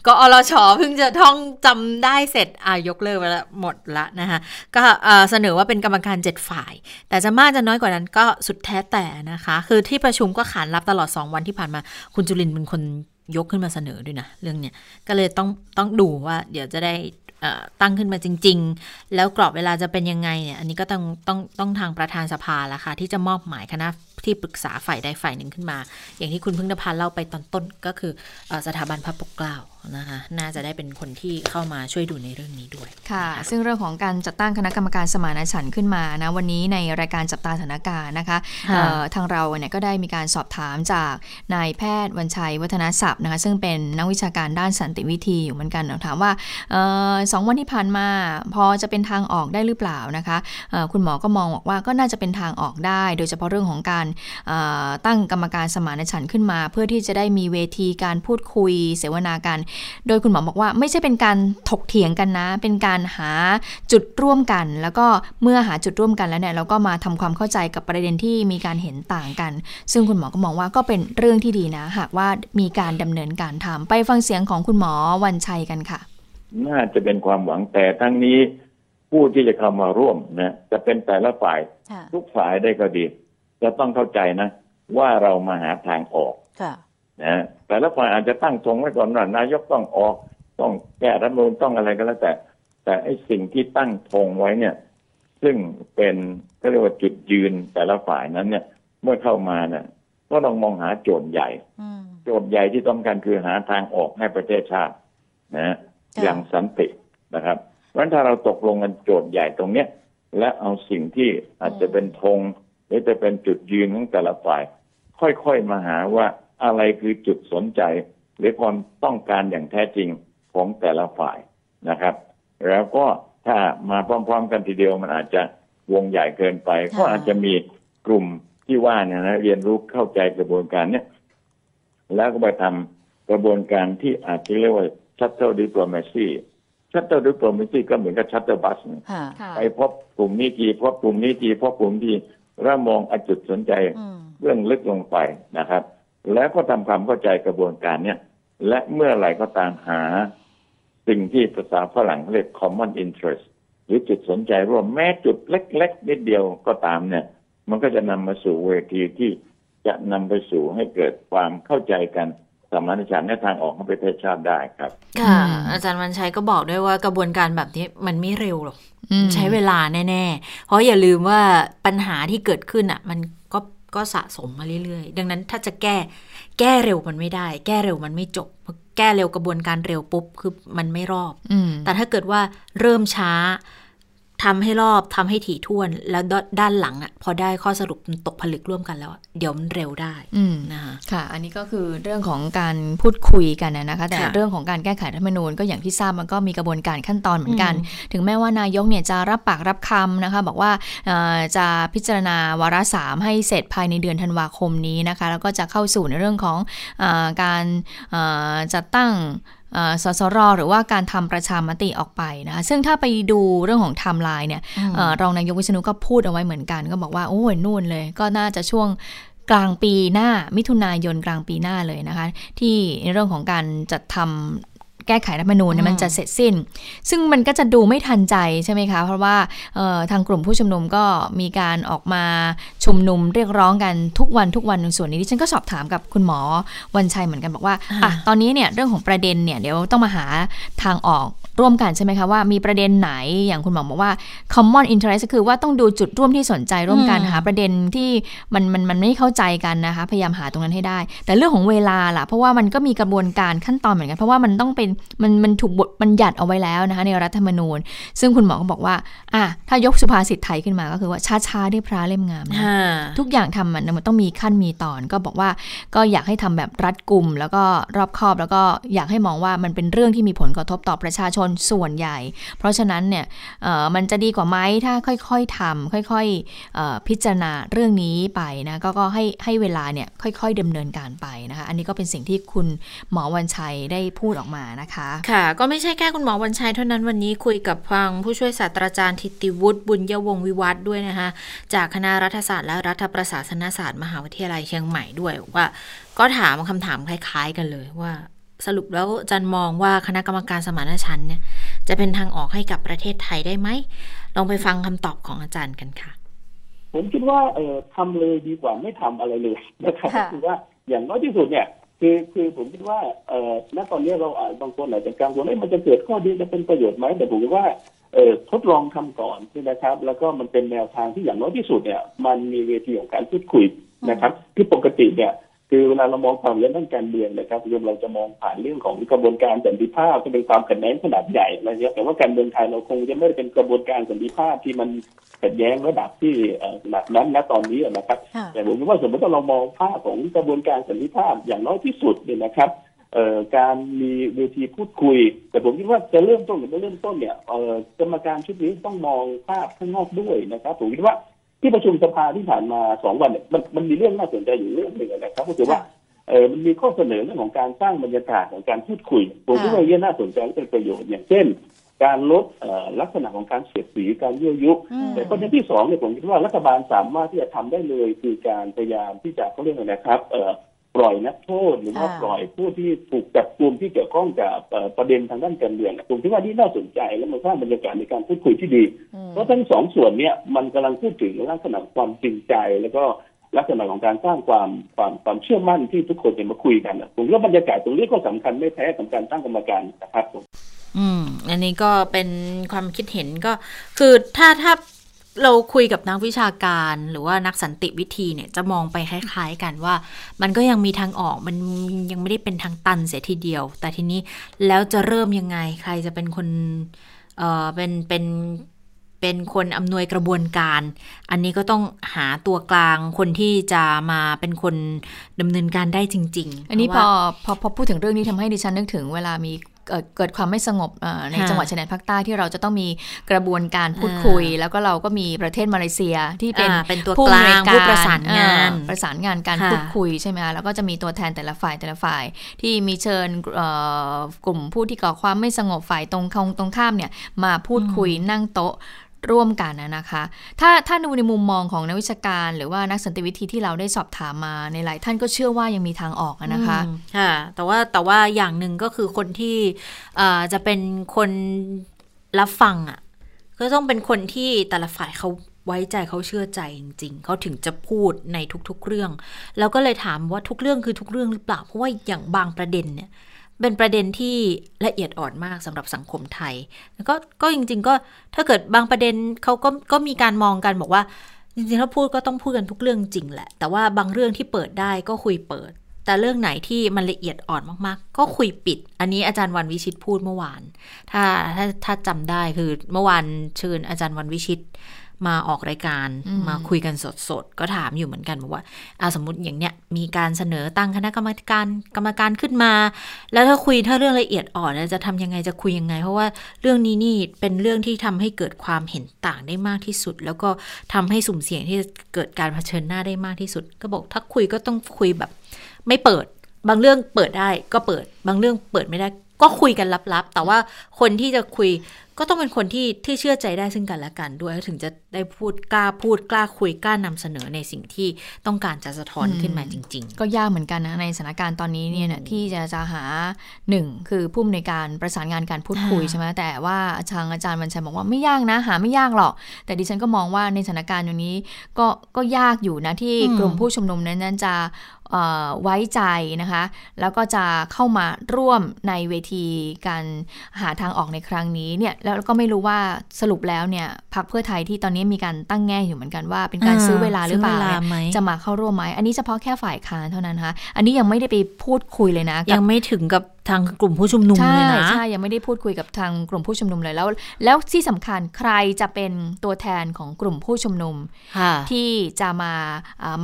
ก็อรชเพิ่งจะท่องจำได้เสร็จอายกเลิกไปแล้วหมดละนะคะก็เสนอว่าเป็นกรรมการเจ็ดฝ่าย แต่จะมากจะน้อยกว่านั้นก็สุดแท้แต่นะคะ คือที่ประชุมก็ขานรับตลอด 2 วันที่ผ่านมา คุณจุลินเป็นคนยกขึ้นมาเสนอด้วยนะ เรื่องเนี้ยก็เลยต้องต้องดูว่าเดี๋ยวจะได้ ตั้งขึ้นมาจริง ๆ แล้วกรอบเวลาจะเป็นยังไงเนี่ย อันนี้ก็ต้องต้องต้องทางประธานสภาละค่ะ ที่จะมอบหมายคณะที่ปรึกษาฝ่ายใดฝ่ายหนึ่งขึ้นมา อย่างที่คุณพึ่งนภาเล่าไปตอนต้นก็คือสถาบันพระปกเกล้า นะคะน่าจะได้เป็นคนที่เข้ามาช่วยดูในเรื่องนี้ด้วยค่ะ ซึ่งเรื่องของการจัดตั้งคณะกรรมการสมานฉันท์ขึ้นมานะวันนี้ในรายการจับตาสถานการณ์นะคะทางเราเนี่ยก็ได้มีการสอบถามจากนายแพทย์วันชัยวัฒนศัพท์นะคะซึ่งเป็นนักวิชาการด้านสันติวิธีอยู่เหมือนกันถามว่าสองวันที่ผ่านมาพอจะเป็นทางออกได้หรือเปล่านะคะคุณหมอก็มองบอกว่าก็น่าจะเป็นทางออกได้ โดยเฉพาะเรื่องของการตั้งกรรมการสมานฉันท์ขึ้นมา เพื่อที่จะได้มีเวทีการพูดคุยเสวนากันโดยคุณหมอบอกว่าไม่ใช่เป็นการถกเถียงกันนะ เป็นการหาจุดร่วมกัน แล้วก็เมื่อหาจุดร่วมกันแล้วเนี่ยเราก็มาทำความเข้าใจกับประเด็นที่มีการเห็นต่างกัน ซึ่งคุณหมอก็มองว่าก็เป็นเรื่องที่ดีนะ หากว่ามีการดำเนินการทำไปฟังเสียงของคุณหมอวันชัยกันค่ะ น่าจะเป็นความหวังแต่ทั้งนี้ผู้ที่จะเข้ามาร่วมนะจะเป็นแต่ละฝ่าย ทุกฝ่ายได้ก็ดี จะต้องเข้าใจนะ ว่าเรามาหาทางออก นะแต่ละฝ่ายอาจจะตั้งทงไว้ก่อนว่านายกต้องออกต้องแก้รัฐมนูลต้องอะไรก็แล้วแต่ แต่ไอ้สิ่งที่ตั้งทงไว้เนี่ย ซึ่งเป็นก็เรียกว่าจุดยืนแต่ละฝ่ายนั้นเนี่ย เมื่อเข้ามาเนี่ยก็ต้องมองหาโจทย์ใหญ่โจทย์ใหญ่ที่ต้องการคือหาทางออกให้ประเทศชาตินะอย่างสันตินะครับเพราะฉะนั้นถ้าเราตกลงกันโจทย์ใหญ่ตรงเนี้ยและเอาสิ่งที่อาจจะเป็นธงหรือจะเป็นจุดยืนของแต่ละฝ่าย ค่อยๆมาหาว่า อะไรคือจุดสนใจ หรือความต้องการอย่างแท้จริงของแต่ละฝ่ายนะครับ แล้วก็ถ้ามาพร้อม ๆ กันทีเดียวมันอาจจะวงใหญ่เกินไป ก็อาจจะมีกลุ่มที่ว่าเนี่ยนะเรียนรู้เข้าใจกระบวนการเนี้ยแล้วก็ไปทำกระบวนการที่อาจจะเรียกว่า shuttle diplomacy shuttle diplomacy ก็เหมือนกับ shuttle bus ไปพบกลุ่มนี้ทีพบกลุ่มนี้ทีพบกลุ่มที่แล้วมองอจุดสนใจเรื่องลึกลงไปนะครับ แล้วก็ทำความเข้าใจกระบวนการเนี่ยและเมื่อไหร่ก็ตามหาสิ่งที่ภาษาฝรั่งเรียก common interest หรือจุดสนใจร่วมแม้จุดเล็ก ๆ นิดเดียวก็ตามเนี่ย มันก็จะนำมาสู่เวทีที่จะนำไปสู่ให้เกิดความเข้าใจกันสมานฉันท์ในทางออกของประเทศชาติได้ครับ ค่ะ อาจารย์วันชัยก็บอกด้วยว่ากระบวนการแบบนี้มันไม่เร็วหรอกใช้เวลาแน่ ๆ เพราะอย่าลืมว่าปัญหาที่เกิดขึ้นอะ มันก็ ก็สะสมมาเรื่อยๆ ดังนั้นถ้าจะแก้แก้เร็วมันไม่ได้ แก้เร็วมันไม่จบ แก้เร็วกระบวนการเร็วปุ๊บคือมันไม่รอบ แต่ถ้าเกิดว่าเริ่มช้า ทำให้รอบทำให้ถี่ถ้วน แล้วด้านหลังอะพอได้ข้อสรุปตกผลึกร่วมกันแล้ว เดี๋ยวมันเร็วได้นะคะค่ะ อันนี้ก็คือเรื่องของการพูดคุยกันนะคะ แต่เรื่องของการแก้ไขรัฐมนูญก็อย่างที่ทราบมันก็มีกระบวนการขั้นตอนเหมือนกัน ถึงแม้ว่านายกเนี่ยจะรับปากรับคำนะคะ บอกว่าจะพิจารณาวาระสามให้เสร็จภายในเดือนธันวาคมนี้นะคะ แล้วก็จะเข้าสู่ในเรื่องของอการจัดตั้ง สสรหรือว่าการทำประชามติออกไปนะคะซึ่งถ้าไปดูเรื่องของไทม์ไลน์เนี่ยรองนายกวิษณุก็พูดเอาไว้เหมือนกัน ก็บอกว่าโอ้ยนู่นเลย ก็น่าจะช่วงกลางปีหน้ามิถุนายนกลางปีหน้าเลยนะคะ ที่ในเรื่องของการจัดทำ แก้ไขรัฐมนูญเนี่ยมันจะเสร็จสิ้น ซึ่งมันก็จะดูไม่ทันใจใช่ไหมคะ เพราะว่าทางกลุ่มผู้ชุมนุมก็มีการออกมาชุมนุมเรียกร้องกันทุกวันทุกวันในส่วนนี้ดิฉันก็สอบถามกับคุณหมอวันชัยเหมือนกันบอกว่าอะตอนนี้เนี่ยเรื่องของประเด็นเนี่ยเดี๋ยวต้องมาหาทางออก ร่วมกันใช่ไหมคะว่ามีประเด็นไหนอย่างคุณหมอบอกว่า common interest คือว่าต้องดูจุดร่วมที่สนใจร่วมกันหาประเด็นที่มันมันมันไม่เข้าใจกันนะคะพยายามหาตรงนั้นให้ได้ แต่เรื่องของเวลาล่ะเพราะว่ามันก็มีกระบวนการขั้นตอนเหมือนกัน เพราะว่ามันต้องเป็นมันมันถูกบทบัญญัติเอาไว้แล้วนะคะในรัฐธรรมนูญ ซึ่งคุณหมอก็บอกว่าอะถ้ายกสุภาษิตไทยขึ้นมาก็คือว่าช้าๆได้พระเล่มงามทุกอย่างทำมันมันต้องมีขั้นมีตอน ก็บอกว่าก็อยากให้ทำแบบรัดกุมแล้วก็รอบคอบแล้วก็อยากให้มองว่ามันเป็นเรื่องที่มีผลกระทบต่อประชาชนส่วนใหญ่ เพราะฉะนั้นเนี่ยมันจะดีกว่าไหมถ้าค่อยๆทำค่อยๆพิจารณาเรื่องนี้ไปนะก็ก็ให้ให้เวลาเนี่ยค่อยๆดำเนินการไปนะคะ อันนี้ก็เป็นสิ่งที่คุณหมอวันชัยได้พูดออกมานะคะ ค่ะ ก็ไม่ใช่แค่คุณหมอวันชัยเท่านั้นวันนี้คุยกับฟังผู้ช่วยศาสตราจารย์ทิติวุฒิบุญยวงวิวัฒด้วยนะคะจากคณะรัฐศาสตร์และรัฐประศาสนศาสตร์มหาวิทยาลัยเชียงใหม่ด้วยว่า ก็ถามคำถามคล้าย ๆ กันเลยว่า สรุปแล้วจันมองว่าคณะกรรมการสมานฉันท์เนี่ยจะเป็นทางออกให้กับประเทศไทยได้ไหม ลองไปฟังคำตอบของอาจารย์กันค่ะ ผมคิดว่าเออทำเลยดีกว่าไม่ทำอะไรเลยนะครับคือว่าอย่างน้อยที่สุดเนี่ยคือคือผมคิดว่าเอ่อณตอนนี้เราบางคนอาจจะกังวลว่ามันจะเกิดข้อดีจะเป็นประโยชน์ไหมแต่ผมคิดว่าเออทดลองทำก่อนใช่ไหมครับ แล้วก็มันเป็นแนวทางที่อย่างน้อยที่สุดเนี่ย มันมีเวทีของการพูดคุยนะครับคือปกติเนี่ย คือเวลาเรามองความเรื่องด้านการเมืองนะครับเราจะมองผ่านเรื่องของกระบวนการสันติภาพที่เป็นความขัดแย้งขนาดใหญ่อะไรเงี้ยแต่ว่าการเมืองไทยเราคงจะไม่ได้เป็นกระบวนการสันติภาพที่มันขัดแย้งระดับที่หนักนั้นณตอนนี้นะครับ แต่ผมว่าสมมติว่าเรามองภาพของกระบวนการสันติภาพอย่างน้อยที่สุดเนี่ยนะครับเอ่อการมีเวทีพูดคุย แต่ผมคิดว่าจะเริ่มต้นหรือไม่เริ่มต้นเนี่ยเอ่อกรรมการชุดนี้ต้องมองภาพข้างนอกด้วยนะครับ ผมคิดว่า ที่ประชุมสภาที่ผ่านมาสองวันเนี่ยมันมันมีเรื่องน่าสนใจอยู่เรื่องหนึ่งนะครับก็คือว่าเออมันมีข้อเสนอเรื่องของการสร้างบรรยากาศของการพูดคุยผมคิดว่าเรื่องน่าสนใจและเป็นประโยชน์อย่างเช่น การลดลักษณะของการเสียดสีการยั่วยุ แต่ประเด็นที่สองเนี่ยผมคิดว่ารัฐบาลสามารถที่จะทำได้เลยคือการพยายามที่จะเขาเรียกอะไรนะครับเออ ปล่อยนักโทษหรือว่าปล่อยผู้ที่ถูกจับกลุ่มที่เกี่ยวข้องกับประเด็นทางด้านการเมืองผมคิดว่านี่น่าสนใจและมันสร้างบรรยากาศในการพูดคุยที่ดี เพราะทั้งสองส่วนเนี่ยมันกำลังพูดถึงลักษณะความจริงใจ แล้วก็ลักษณะของการสร้างความความความเชื่อมั่นที่ทุกคนจะมาคุยกันผมว่าบรรยากาศตรงนี้ก็สำคัญไม่แพ้กับการตั้งกรรมการนะครับผมอืม อันนี้ก็เป็นความคิดเห็นก็ คือถ้าถ้า เราคุยกับนักวิชาการหรือว่านักสันติวิธีเนี่ยจะมองไปคล้ายๆกันว่า มันก็ยังมีทางออกมันยังไม่ได้เป็นทางตันเสียทีเดียว แต่ทีนี้แล้วจะเริ่มยังไงใครจะเป็นคนเออเป็นเป็นเป็นคนอำนวยกระบวนการ อันนี้ก็ต้องหาตัวกลางคนที่จะมาเป็นคนดำเนินการได้จริง ๆ อันนี้พอพอพอพูดถึงเรื่องนี้ทำให้ดิฉันนึกถึงเวลามี เกิดความไม่สงบในจังหวัดชายแดนภาคใต้ที่เราจะต้องมีกระบวนการพูดคุย แล้วก็เราก็มีประเทศมาเลเซียที่เป็นเป็นตัวกลางผู้ประสานงานประสานงานการพูดคุยใช่ไหมคะแล้วก็จะมีตัวแทนแต่ละฝ่ายแต่ละฝ่าย ที่มีเชิญกลุ่มผู้ที่ก่อความไม่สงบฝ่ายตรงตรงข้ามเนี่ยมาพูดคุยนั่งโต๊ะ ร่วมกันนะคะ ถ้าถ้าดูในมุมมองของนักวิชาการ หรือว่านักสันติวิธีที่เราได้สอบถามมาในหลายท่านก็เชื่อว่ายังมีทางออกนะคะค่ะแต่ว่าแต่ว่าอย่างหนึ่งก็คือคนที่จะเป็นคนรับฟังอะก็ต้องเป็นคนที่แต่ละฝ่ายเขาไว้ใจเขาเชื่อใจจริง ๆ เขาถึงจะพูดในทุกๆเรื่อง แล้วก็เลยถามว่าทุกเรื่องคือทุกเรื่องหรือเปล่า เพราะว่าอย่างบางประเด็นเนี่ย เป็นประเด็นที่ละเอียดอ่อนมากสำหรับสังคมไทย แล้วก็ก็จริง ๆ ก็ถ้าเกิดบางประเด็นเขาก็ก็มีการมองกันบอกว่า จริงๆถ้าพูดก็ต้องพูดกันทุกเรื่องจริงแหละ แต่ว่าบางเรื่องที่เปิดได้ก็คุยเปิด แต่เรื่องไหนที่มันละเอียดอ่อนมากๆ ก็คุยปิด อันนี้อาจารย์วันวิชิตพูดเมื่อวาน ถ้าถ้าถ้าจำได้คือเมื่อวานเชิญอาจารย์วันวิชิต มาออกรายการมาคุยกันสดๆ ก็ถามอยู่เหมือนกันบอกว่าอาสมมติอย่างเนี้ยมีการเสนอตั้งคณะกรรมการกรรมการขึ้นมา แล้วถ้าคุยถ้าเรื่องละเอียดอ่อนจะทำยังไงจะคุยยังไง เพราะว่าเรื่องนี้นี่เป็นเรื่องที่ทำให้เกิดความเห็นต่างได้มากที่สุด แล้วก็ทำให้สุ่มเสี่ยงที่จะเกิดการเผชิญหน้าได้มากที่สุด ก็บอกถ้าคุยก็ต้องคุยแบบไม่เปิด บางเรื่องเปิดได้ก็เปิด บางเรื่องเปิดไม่ได้ก็คุยกันลับๆ แต่ว่าคนที่จะคุย ก็ต้องเป็นคนที่ที่เชื่อใจได้ซึ่งกันและกันด้วยถึงจะได้พูดกล้าพูดกล้าคุยกล้านำเสนอในสิ่งที่ต้องการจะสะท้อนขึ้นมาจริง ๆ ก็ยากเหมือนกันนะในสถานการณ์ตอนนี้เนี่ยที่จะจะหาหนึ่งคือผู้ในการประสานงานการพูดคุยใช่ไหมแต่ว่าทางอาจารย์วันชัยบอกว่าไม่ยากนะ หาไม่ยากหรอก แต่ดิฉันก็มองว่าในสถานการณ์อย่างนี้ก็ก็ยากอยู่นะที่กลุ่มผู้ชุมนุมนั้นจะไว้ใจนะคะ แล้วก็จะเข้ามาร่วมในเวทีการหาทางออกในครั้งนี้เนี่ยแล้วก็ไม่รู้ว่าสรุปแล้วเนี่ยพรรคเพื่อไทยที่ตอนนี้มีการตั้งแง่อยู่เหมือนกันว่า เป็นการซื้อเวลาหรือเปล่าจะมาเข้าร่วมไหมอันนี้เฉพาะแค่ฝ่ายค้านเท่านั้นคะอันนี้ยังไม่ได้ไปพูดคุยเลยนะยังไม่ถึงกับ ทางกลุ่มผู้ชุมนุมเลยนะใช่ยังไม่ได้พูดคุยกับทางกลุ่มผู้ชุมนุมเลยแล้ว แล้วที่สำคัญใครจะเป็นตัวแทนของกลุ่มผู้ชุมนุม ที่จะมา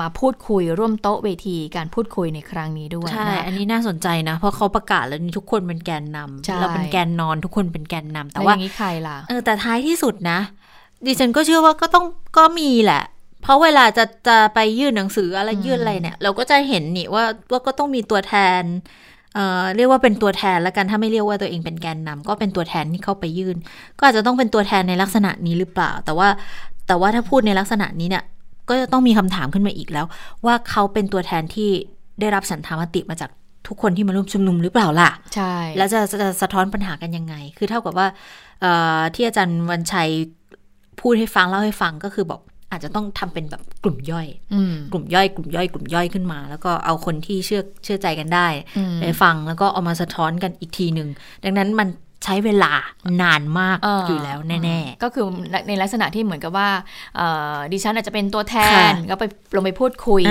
มาพูดคุยร่วมโต๊ะเวทีการพูดคุยในครั้งนี้ด้วยใช่อันนี้น่าสนใจนะ เพราะเขาประกาศแล้วนี่ทุกคนเป็นแกนนำเราเป็นแกนนอนทุกคนเป็นแกนนำแต่ว่านี้ใครล่ะเออแต่ท้ายที่สุดนะ ดิฉันก็เชื่อว่าก็ต้องก็มีแหละเพราะเวลาจะจะไปยื่นหนังสืออะไรยื่นอะไรเนี่ย เราก็จะเห็นนี่ว่าว่าก็ต้องมีตัวแทน เอ่อเรียกว่าเป็นตัวแทนแล้วกันถ้าไม่เรียกว่าตัวเองเป็นแกนนำก็เป็นตัวแทนที่เข้าไปยื่น ก็อาจจะต้องเป็นตัวแทนในลักษณะนี้หรือเปล่า แต่ว่าแต่ว่าถ้าพูดในลักษณะนี้เนี่ยก็จะต้องมีคำถามขึ้นมาอีกแล้ว ว่าเขาเป็นตัวแทนที่ได้รับสันธามติมาจากทุกคนที่มาร่วมชุมนุมหรือเปล่าล่ะ ใช่ แล้วจะจะสะท้อนปัญหากันยังไง คือเท่ากับว่าที่อาจารย์วันชัยพูดให้ฟังเล่าให้ฟังก็คือบอก อาจจะต้องทำเป็นแบบกลุ่มย่อยกลุ่มย่อย กลุ่มย่อย กลุ่มย่อยขึ้นมา แล้วก็เอาคนที่เชื่อเชื่อใจกันได้ไปฟังแล้วก็เอามาสะท้อนกันอีกทีหนึ่งดังนั้นมัน ใช้เวลานานมากออยู่แล้วแน่ๆ ก็คือในลักษณะที่เหมือนกับว่าดิฉันอาจจะเป็นตัวแทนก็ไปลงไปพูดคุย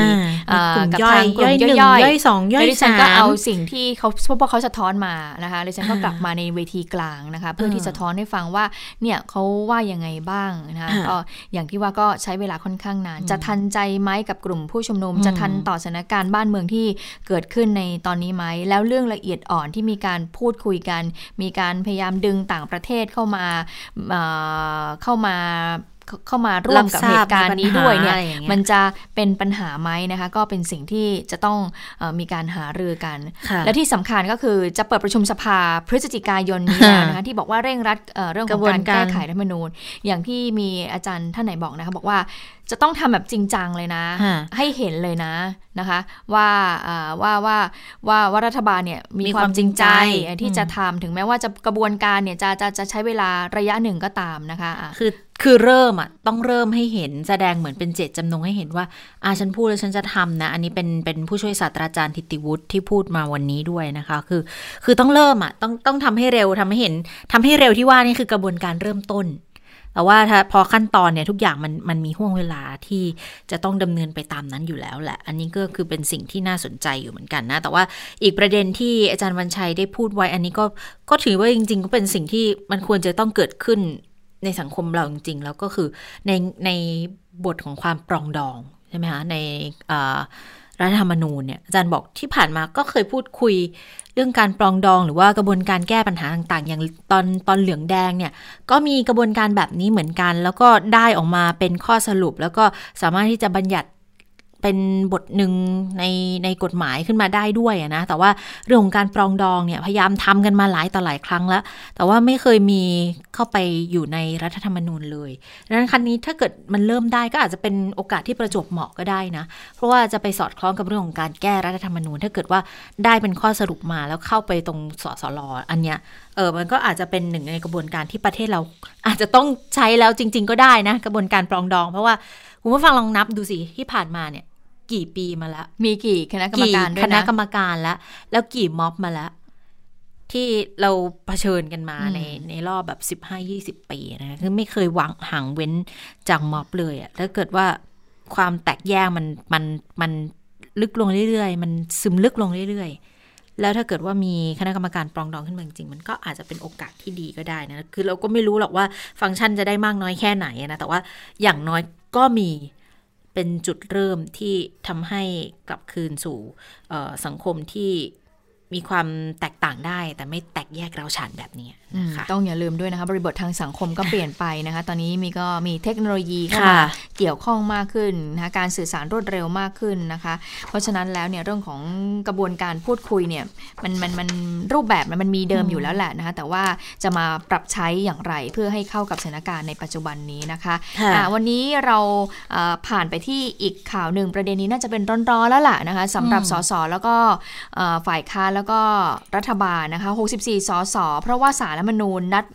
กับทางกลุ่มย่อยย่อยสองย่อยสามดิฉันก็เอาสิ่งที่เขาพวกเขาสะท้อนมานะคะดิฉันก็กลับมาในเวทีกลางนะคะ เพื่อที่สะท้อนให้ฟังว่าเนี่ยเขาว่ายังไงบ้างนะคะก็อย่างที่ว่าก็ใช้เวลาค่อนข้างนาน จะทันใจไหมกับกลุ่มผู้ชุมนุม จะทันต่อสถานการณ์บ้านเมืองที่เกิดขึ้นในตอนนี้ไหมแล้วเรื่องละเอียดอ่อนที่มีการพูดคุยกัน มีการพยายามดึงต่างประเทศเข้ามาเข้ามา เข้ามาร่วมกับเหตุการณ์นี้ด้วยเนี่ยมันจะเป็นปัญหาไหมนะคะ ก็เป็นสิ่งที่จะต้องอมีการหารือกัน และที่สำคัญก็คือจะเปิดประชุมสภาพฤศจิกายนนี้แล้วนะคะที่บอกว่าเร่งรัดเรื่องของการแก้ไขรัฐธรรมนูญ อย่างที่มีอาจารย์ท่านไหนบอกนะคะบอกว่าจะต้องทำแบบจริงจังเลยนะ ให้เห็นเลยนะนะคะ ว่าว่าว่าว่าว่ารัฐบาลเนี่ยมีความจริงใจที่จะทำถึงแม้ว่าจะกระบวนการเนี่ยจะจะจะใช้เวลาระยะหนึ่งก็ตามนะคะ คือ คือเริ่มอะต้องเริ่มให้เห็นแสดงเหมือนเป็นเจตจำนงให้เห็นว่าอาฉันพูดแล้วฉันจะทำนะ อันนี้เป็นเป็นผู้ช่วยศาสตราจารย์ทิติวุฒิที่พูดมาวันนี้ด้วยนะคะ คือ คือต้องเริ่มอะต้องต้องทำให้เร็วทำให้เห็นทำให้เร็วที่ว่านี่คือกระบวนการเริ่มต้น แต่ว่าถ้าพอขั้นตอนเนี่ยทุกอย่างมันมันมีห่วงเวลาที่จะต้องดำเนินไปตามนั้นอยู่แล้วแหละ อันนี้ก็คือเป็นสิ่งที่น่าสนใจอยู่เหมือนกันนะ แต่ว่าอีกประเด็นที่อาจารย์วันชัยได้พูดไว้ อันนี้ก็ก็ถือว่าจริง ๆ ก็เป็นสิ่งที่มันควรจะต้องเกิดขึ้น ในสังคมเราจริง ๆ แล้วก็คือในในบทของความปรองดองใช่ไหมคะในรัฐธรรมนูญเนี่ยอาจารย์บอกที่ผ่านมาก็เคยพูดคุยเรื่องการปรองดองหรือว่ากระบวนการแก้ปัญหาต่างๆ อย่างตอนตอนเหลืองแดงเนี่ยก็มีกระบวนการแบบนี้เหมือนกัน แล้วก็ได้ออกมาเป็นข้อสรุป แล้วก็สามารถที่จะบัญญัติ เป็นบทหนึ่งในในกฎหมายขึ้นมาได้ด้วยนะ แต่ว่าเรื่องของการปรองดองเนี่ยพยายามทำกันมาหลายต่อหลายครั้งแล้ว แต่ว่าไม่เคยมีเข้าไปอยู่ในรัฐธรรมนูญเลยดังนั้นครั้นี้ถ้าเกิดมันเริ่มได้ก็อาจจะเป็นโอกาสที่ประจบเหมาะก็ได้นะ เพราะว่าจะไปสอดคล้องกับเรื่องของการแก้รัฐธรรมนูญ ถ้าเกิดว่าได้เป็นข้อสรุปมาแล้วเข้าไปตรงสสลอันเนี้ยเออมันก็อาจจะเป็นหนึ่งในกระบวนการที่ประเทศเราอาจจะต้องใช้แล้วจริง ๆ ก็ได้นะ กระบวนการปรองดอง เพราะว่า คุณผู้ฟังลองนับดูสิที่ผ่านมาเนี่ย กี่ปีมาแล้ว มีกี่คณะกรรมการด้วยนะคณะกรรมการแล้วแล้วกี่ม็อบมาแล้วที่เราเผชิญกันมาในในรอบแบบสิบห้ายี่สิบปีนะคือไม่เคยหวังห่างเว้นจากม็อบเลยอะถ้าเกิดว่าความแตกแยกมันมันมันลึกลงเรื่อยๆ มันซึมลึกลงเรื่อยๆ แล้วถ้าเกิดว่ามีคณะกรรมการปรองดองขึ้นมาจริงมันก็อาจจะเป็นโอกาสที่ดีก็ได้นะคือเราก็ไม่รู้หรอกว่าฟังก์ชันจะได้มากน้อยแค่ไหนนะแต่ว่าอย่างน้อยก็มีเป็นจุดเริ่มที่ทำให้กลับคืนสู่สังคมที่ มีความแตกต่างได้แต่ไม่แตกแยกเราฉันแบบนี้นะคะต้องอย่าลืมด้วยนะคะบริบททางสังคมก็เปลี่ยนไปนะคะ ตอนนี้มีก็มีเทคโนโลยีเข้ามาเกี่ยวข้องมากขึ้นนะคะการสื่อสารรวดเร็วมากขึ้นนะคะ เพราะฉะนั้นแล้วเนี่ยเรื่องของกระบวนการพูดคุยเนี่ยมันมันมันรูปแบบมันมีเดิมอยู่แล้วแหละนะคะแต่ว่าจะมาปรับใช้อย่างไรเพื่อให้เข้ากับสถานการณ์ในปัจจุบันนี้นะคะะวันนี้เราผ่านไปที่อีกข่าวหนึ่งประเด็นนี้น่าจะเป็นร้อนๆแล้วล่ะนะคะสำหรับสสแล้วก็ฝ่ายค้านแล้วก็รัฐบาลนะคะ 64 สส เพราะว่าสารรัฐมนูญนัด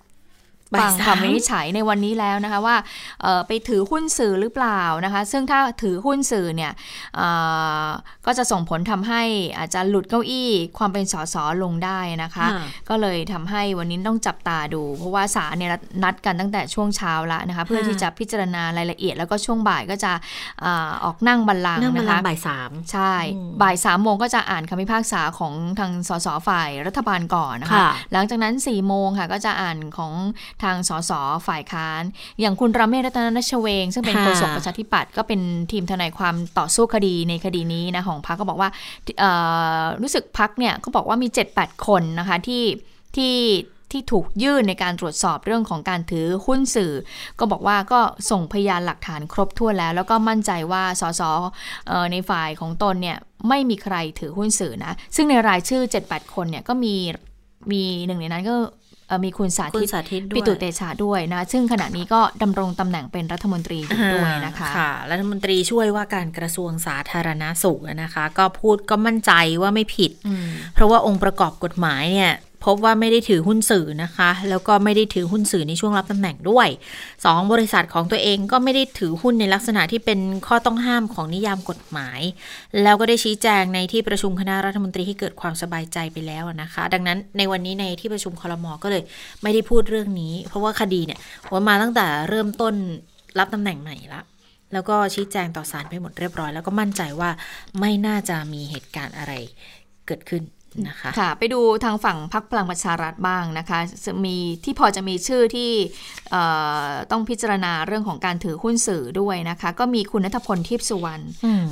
ฟังคำวินิจฉัยในวันนี้แล้วนะคะว่าไปถือหุ้นสื่อหรือเปล่านะคะซึ่งถ้าถือหุ้นสื่อเนี่ยก็จะส่งผลทำให้อาจจะหลุดเก้าอี้ความเป็นสสลงได้นะคะ ก็เลยทำให้วันนี้ต้องจับตาดู เพราะว่าศาลเนี่ยนัดกันตั้งแต่ช่วงเช้าละนะคะเพื่อที่จะพิจารณารายละเอียด แล้วก็ช่วงบ่ายก็จะออกนั่งบัลลังก์นะคะบ่ายสามใช่บ่ายสามโมงก็จะอ่านคำพิพากษาของทางสสฝ่ายรัฐบาลก่อนนะคะ หลังจากนั้น4ี่โมงค่ะก็จะอ่านของทางสสฝ่ายค้าน อย่างคุณรามเมศรัตนนชเวง ซึ่งเป็นโฆษกประชาธิปัตย์ก็เป็นทีมทนายความต่อสู้คดีในคดีนี้นะของพักก็บอกว่ารู้สึกพักเนี่ยก็บอกว่ามี 7-8 คนนะคะที่ที่ที่ถูกยื่นในการตรวจสอบเรื่องของการถือหุ้นสื่อ ก็บอกว่าก็ส่งพยานหลักฐานครบถ้วนแล้ว แล้วก็มั่นใจว่าสสในฝ่ายของตนเนี่ยไม่มีใครถือหุ้นสื่อนะ ซึ่งในรายชื่อ 7-8 คนเนี่ยก็มีมีหนึ่งในนั้นก็ มีคุณสาธิตปิตุเตชะด้วยนะ ซึ่งขณะนี้ก็ดำรงตำแหน่งเป็นรัฐมนตรีอยู่ด้วยนะคะค่ะรัฐมนตรีช่วยว่าการกระทรวงสาธารณาสุขนะคะ ก็พูดก็มั่นใจว่าไม่ผิด เพราะว่าองค์ประกอบกฎหมายเนี่ย พบว่าไม่ได้ถือหุ้นสื่อนะคะ แล้วก็ไม่ได้ถือหุ้นสื่อในช่วงรับตำแหน่งด้วย 2 บริษัทของตัวเองก็ไม่ได้ถือหุ้นในลักษณะที่เป็นข้อต้องห้ามของนิยามกฎหมาย แล้วก็ได้ชี้แจงในที่ประชุมคณะรัฐมนตรีที่เกิดความสบายใจไปแล้วนะคะ ดังนั้นในวันนี้ในที่ประชุมคอรมอก็เลยไม่ได้พูดเรื่องนี้ เพราะว่าคดีเนี่ยว่ามาตั้งแต่เริ่มต้นรับตำแหน่งใหม่ละแล้วก็ชี้แจงต่อศาลไปหมดเรียบร้อย แล้วก็มั่นใจว่าไม่น่าจะมีเหตุการณ์อะไรเกิดขึ้น นะคะค่ะไปดูทางฝั่งพรรคพลังประชารัฐบ้างนะคะมีที่พอจะมีชื่อที่ต้องพิจารณาเรื่องของการถือหุ้นสื่อด้วยนะคะ ก็มีคุณนัทพลทิพสุวรรณ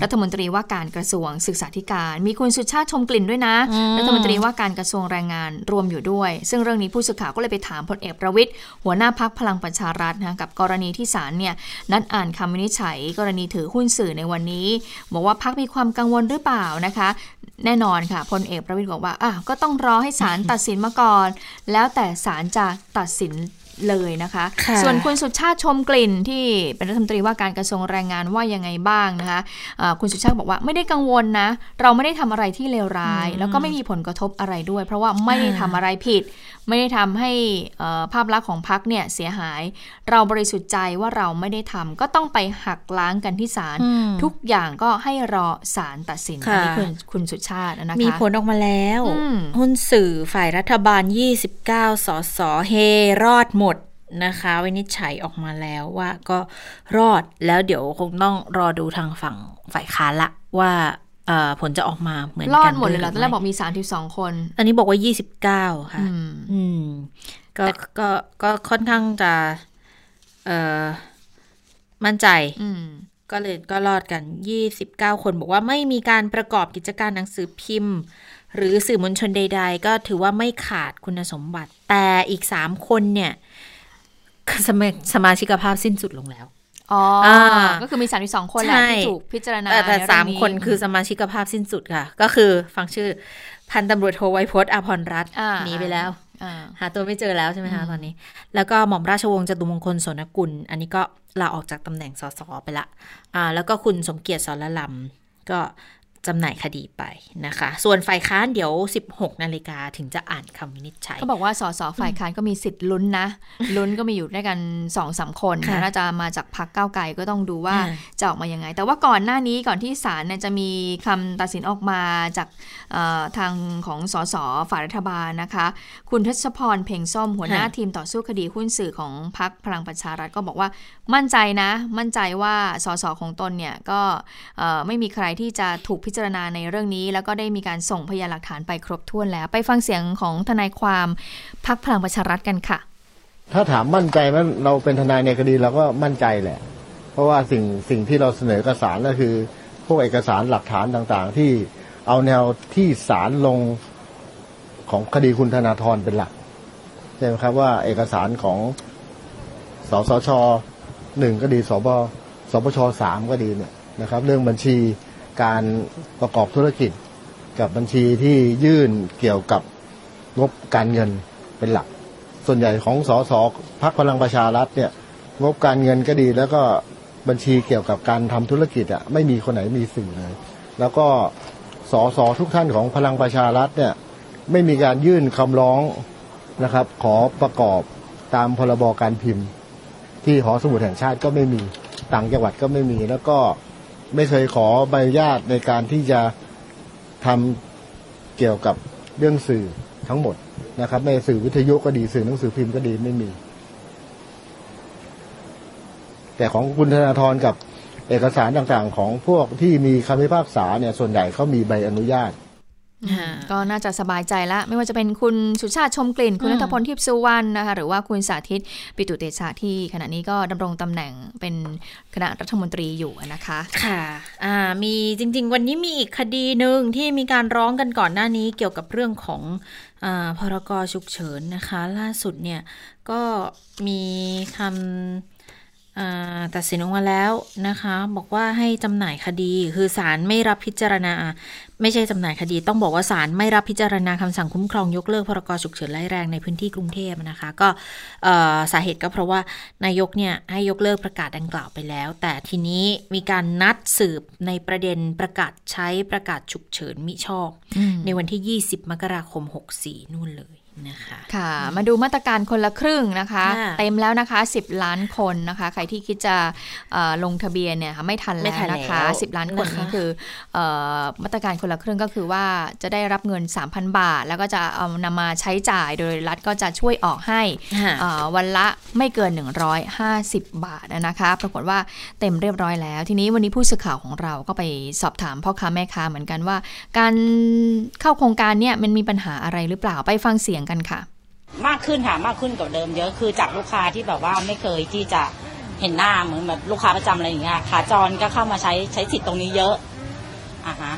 รัฐมนตรีว่าการกระทรวงศึกษาธิการ มีคุณสุชาติชมกลิ่นด้วยนะ รัฐมนตรีว่าการกระทรวงแรงงานรวมอยู่ด้วย ซึ่งเรื่องนี้ผู้สื่อข่าวก็เลยไปถามพลเอกประวิทย์หัวหน้าพักพลังประชารัฐนะกับกรณีที่ศาลเนี่ยนัดอ่านคำวินิจฉัย กรณีถือหุ้นสื่อในวันนี้ บอกว่าพักมีความกังวลหรือเปล่านะคะ แน่นอนค่ะพลเอกประวิทย์บอกว่าอะก็ต้องรอให้ศาลตัดสินมาก่อน แล้วแต่ศาลจะตัดสินเลยนะคะคะส่วนคุณสุชาติชมกลิ่นที่เป็นรัฐมนตรีว่าการกระทรวงแรงงานว่ายังไงบ้างนะคะะคุณสุชาติบอกว่าไม่ได้กังวลนะ เราไม่ได้ทำอะไรที่เลวร้าย แล้วก็ไม่มีผลกระทบอะไรด้วย เพราะว่าไม่ได้ทำอะไรผิด ไม่ได้ทำให้ภาพลักษณ์ของพักเนี่ยเสียหาย เราบริสุทธิ์ใจว่าเราไม่ได้ทำก็ต้องไปหักล้างกันที่ศาลทุกอย่างก็ให้รอศาลตัดสินอันนี้คือคุณสุชาตินะคะมีผลออกมาแล้วหุ้นสื่อฝ่ายรัฐบาล 29สสเฮรอดหมดนะคะวินิจฉัยออกมาแล้วว่าก็รอดแล้วเดี๋ยวคงต้องรอดูทางฝั่งฝ่ายค้านละว่า ผลจะออกมาเหมือนกันรอดหมดเลยเหรอตอนแรกบอกมีสามสิบสองคน อันนี้บอกว่ายี่สิบเก้าค่ะ อืมก็ก็ก็ค่อนข้างจะเออมั่นใจก็เลยก็รอดกันยี่สิบเก้าคนบอกว่าไม่มีการประกอบกิจการหนังสือพิมพ์ หรือสื่อมวลชนใด ๆ ก็ถือว่าไม่ขาดคุณสมบัติ แต่อีกสามคนเนี่ยสมาสมาชิกภาพสิ้นสุดลงแล้ว อ๋อก็คือมีสามสองคนแหละที่ถูกพิจารณาแต่สามคนคือสมาชิกภาพสิ้นสุดค่ะ ก็คือฟังชื่อพันตำรวจโทไวโพสอภรรัตน์หนีไปแล้วหาตัวไม่เจอแล้วใช่ไหมคะตอนนี้ แล้วก็หม่อมราชวงศ์จตุมงคลโสนกุล อันนี้ก็ลาออกจากตำแหน่งสสไปละอ่าแล้วก็คุณสมเกียรติสรลำก็ จำหน่ายคดีไปนะคะ ส่วนฝ่ายค้านเดี๋ยว 16 นาฬิกาถึงจะอ่านคำวินิจฉัยเขาบอกว่าสสฝ่ายค้านก็มีสิทธิ์ลุ้นนะ ลุ้นก็มีอยู่ด้วยกัน2อสาคนนะน่าจะมาจากพรรคก้าวไกลก็ต้องดูว่าจะออกมายังไง แต่ว่าก่อนหน้านี้ก่อนที่ศาลเนี่ยจะมีคำตัดสินออกมาจากทางของสสฝ่ายรัฐบาลนะคะ คุณทศพรเพ่งส้มหัวหน้าทีมต่อสู้คดีหุ้นสื่อของพรรคพลังประชารัฐก็บอกว่ามั่นใจนะ มั่นใจว่าสสของตนเนี่ยก็ไม่มีใครที่จะถูกพิจารณาในเรื่องนี้ แล้วก็ได้มีการส่งพยานหลักฐานไปครบถ้วนแล้ว ไปฟังเสียงของทนายความพักพลังประชารัฐกันค่ะ ถ้าถามมั่นใจว่าเราเป็นทนายในคดีเราก็มั่นใจแหละ เพราะว่าสิ่งสิ่งที่เราเสนอเอกสารก็คือ พวกเอกสารหลักฐานต่างๆ ที่เอาแนวที่ศาลลงของคดีคุณธนาธรเป็นหลักใช่ไหมครับว่าเอกสารของสสชหนึ่งก็ดีสบสปชสามก็ดีเนี่ยนะครับ เรื่องบัญชี การประกอบธุรกิจ กับบัญชีที่ยื่นเกี่ยวกับงบการเงินเป็นหลัก ส่วนใหญ่ของสสพักพลังประชารัฐเนี่ยงบการเงินก็ดี แล้วก็บัญชีเกี่ยวกับการทำธุรกิจอะไม่มีคนไหนมีสื่อเลย แล้วก็สสทุกท่านของพลังประชารัฐเนี่ยไม่มีการยื่นคำร้องนะครับ ขอประกอบตามพรบการพิมพ์ ที่หอสมุดแห่งชาติก็ไม่มีต่างจังหวัดก็ไม่มีแล้วก็ ไม่เคยขอใบอนุญาตในการที่จะทำเกี่ยวกับเรื่องสื่อทั้งหมดนะครับ ในสื่อวิทยุก็ดีสื่อหนังสือพิมพ์ก็ดีไม่มี แต่ของคุณธนาธรกับเอกสารต่างๆ ของพวกที่มีคำพิพากษาเนี่ยส่วนใหญ่เขามีใบอนุญาต ก็น่าจะสบายใจแล้วไม่ว่าจะเป็นคุณสุชาติชมกลิ่น คุณนัทพลทิพสุวรรณนะคะหรือว่าคุณสาธิตปิตุเตชะที่ขณะนี้ก็ดำรงตำแหน่งเป็นคณะรัฐมนตรีอยู่นะคะค่ะอ่ามีจริง ๆ วันนี้มีอีกคดีหนึ่งที่มีการร้องกันก่อนหน้านี้เกี่ยวกับเรื่องของอพรกฉุกเฉินนะคะ ล่าสุดเนี่ยก็มีคำ ตัดสินออกมาแล้วนะคะ บอกว่าให้จำหน่ายคดี คือศาลไม่รับพิจารณา ไม่ใช่จำหน่ายคดี ต้องบอกว่าศาลไม่รับพิจารณาคำสั่งคุ้มครองยกเลิกพรกฉุกเฉินร้ายแรงในพื้นที่กรุงเทพนะคะ ก็สาเหตุก็เพราะว่านายกเนี่ยให้ยกเลิกประกาศดังกล่าวไปแล้ว แต่ทีนี้มีการนัดสืบในประเด็นประกาศใช้ประกาศฉุกเฉินมิชอบ ในวันที่ 20 มกราคม 64นู่นเลย นะคะค่ะ มาดูมาตรการคนละครึ่งนะคะ เต็มแล้วนะคะ 10 ล้านคนนะคะ ใครที่คิดจะลงทะเบียนเนี่ยไม่ทันแล้วนะคะ 10 ล้านคนนี่คือมาตรการคนละครึ่งก็คือว่าจะได้รับเงิน 3,000 บาท แล้วก็จะเอานำมาใช้จ่ายโดยรัฐก็จะช่วยออกให้วันละไม่เกิน 150 บาทนะคะ ปรากฏว่าเต็มเรียบร้อยแล้ว ทีนี้วันนี้ผู้สื่อข่าวของเราก็ไปสอบถามพ่อค้าแม่ค้าเหมือนกันว่า การเข้าโครงการเนี่ยมันมีปัญหาอะไรหรือเปล่าไปฟังเสียงกันค่ะ มากขึ้นค่ะมากขึ้นกว่าเดิมเยอะคือจากลูกค้าที่แบบว่าไม่เคยที่จะเห็นหน้าเหมือนแบบลูกค้าประจำอะไรอย่างเงี้ยขาจรก็เข้ามาใช้ใช้สิทธิ์ตรงนี้เยอะอะฮะ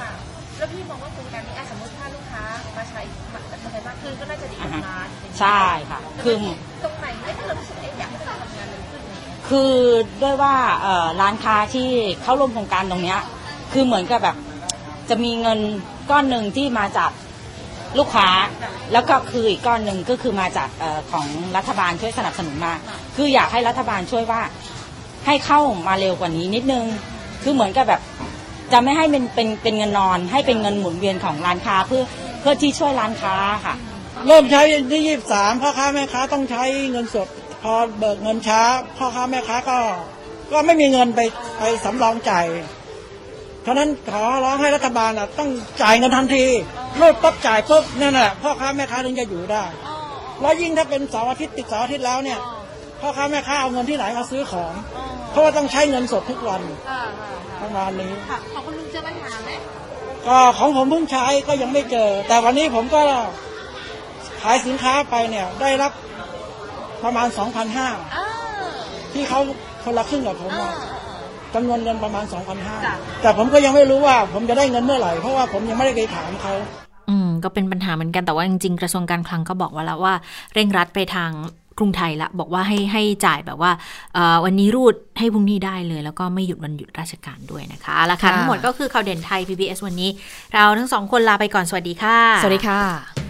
แล้วพี่มองว่าโครงการนี้สมมติถ้าลูกค้ามาใช้มาใช้มากขึ้นก็น่าจะดีกว่าใช่ค่ะคือตรงไหนไม่ถ้าเรารู้สึกอยากให้ทำงานเร็วขึ้นคือด้วยว่าร้านค้าที่เข้าร่วมโครงการตรงเนี้ยคือเหมือนกับแบบจะมีเงินก้อนหนึ่งที่มาจาก ลูกค้า แล้วก็คืออีกก้อนหนึ่งก็คือมาจากอของรัฐบาลช่วยสนับสนุนมา คืออยากให้รัฐบาลช่วยว่าให้เข้ามาเร็วกว่านี้นิดนึง คือเหมือนกับแบบจะไม่ให้เป็นเป็นเป็นเงินนอน ให้เป็นเงินหมุนเวียนของร้านค้าเพื่อเพื่อที่ช่วยร้านค้าค่ะ เริ่มใช้ที่ยี่สามพ่อค้าแม่ค้าต้องใช้เงินสด พอเบิกเงินช้า พ่อค้าแม่ค้าก็ ก็ไม่มีเงินไปไปสำรองจ่าย ราะนั้นขอร้องให้รัฐบาลอะต้องจ่ายเงินทันทีรูดปั๊บจ่ายปุ๊บนั่นแหละพ่อค้าแม่ค้าถึงจะอยู่ได้ แล้วยิ่งถ้าเป็นเสาร์อาทิตย์ติดเสาร์อาทิตย์แล้วเนี่ยพ่อค้าแม่ค้าเอาเงินที่ไหนมาซื้อของ เพราะว่าต้องใช้เงินสดทุกวันประมาณนี้ของคุณลุงเจอปัญหาไหมก็ของผมเพิ่งใช้ก็ยังไม่เจอ แต่วันนี้ผมก็ขายสินค้าไปเนี่ยได้รับประมาณสองพันห้าที่เขาคนละครึ่งกับผม จำนวนเงินประมาณ 2,500 แต่ผมก็ยังไม่รู้ว่าผมจะได้เงินเมื่อไหร่ เพราะว่าผมยังไม่ได้ไปถามเขาอืมก็เป็นปัญหาเหมือนกันแต่ว่าจริงๆกระทรวงการคลังก็บอกว่าแล้วว่าเร่งรัดไปทางกรุงไทยละบอกว่าให้ให้จ่ายแบบว่าวันนี้รูดให้พรุ่งนี้ได้เลย แล้วก็ไม่หยุดวันหยุดราชการด้วยนะคะละค่ะทั้งหมดก็คือข่าวเด่นไทย PBS วันนี้ เราทั้งสองคนลาไปก่อนสวัสดีค่ะ สวัสดีค่ะ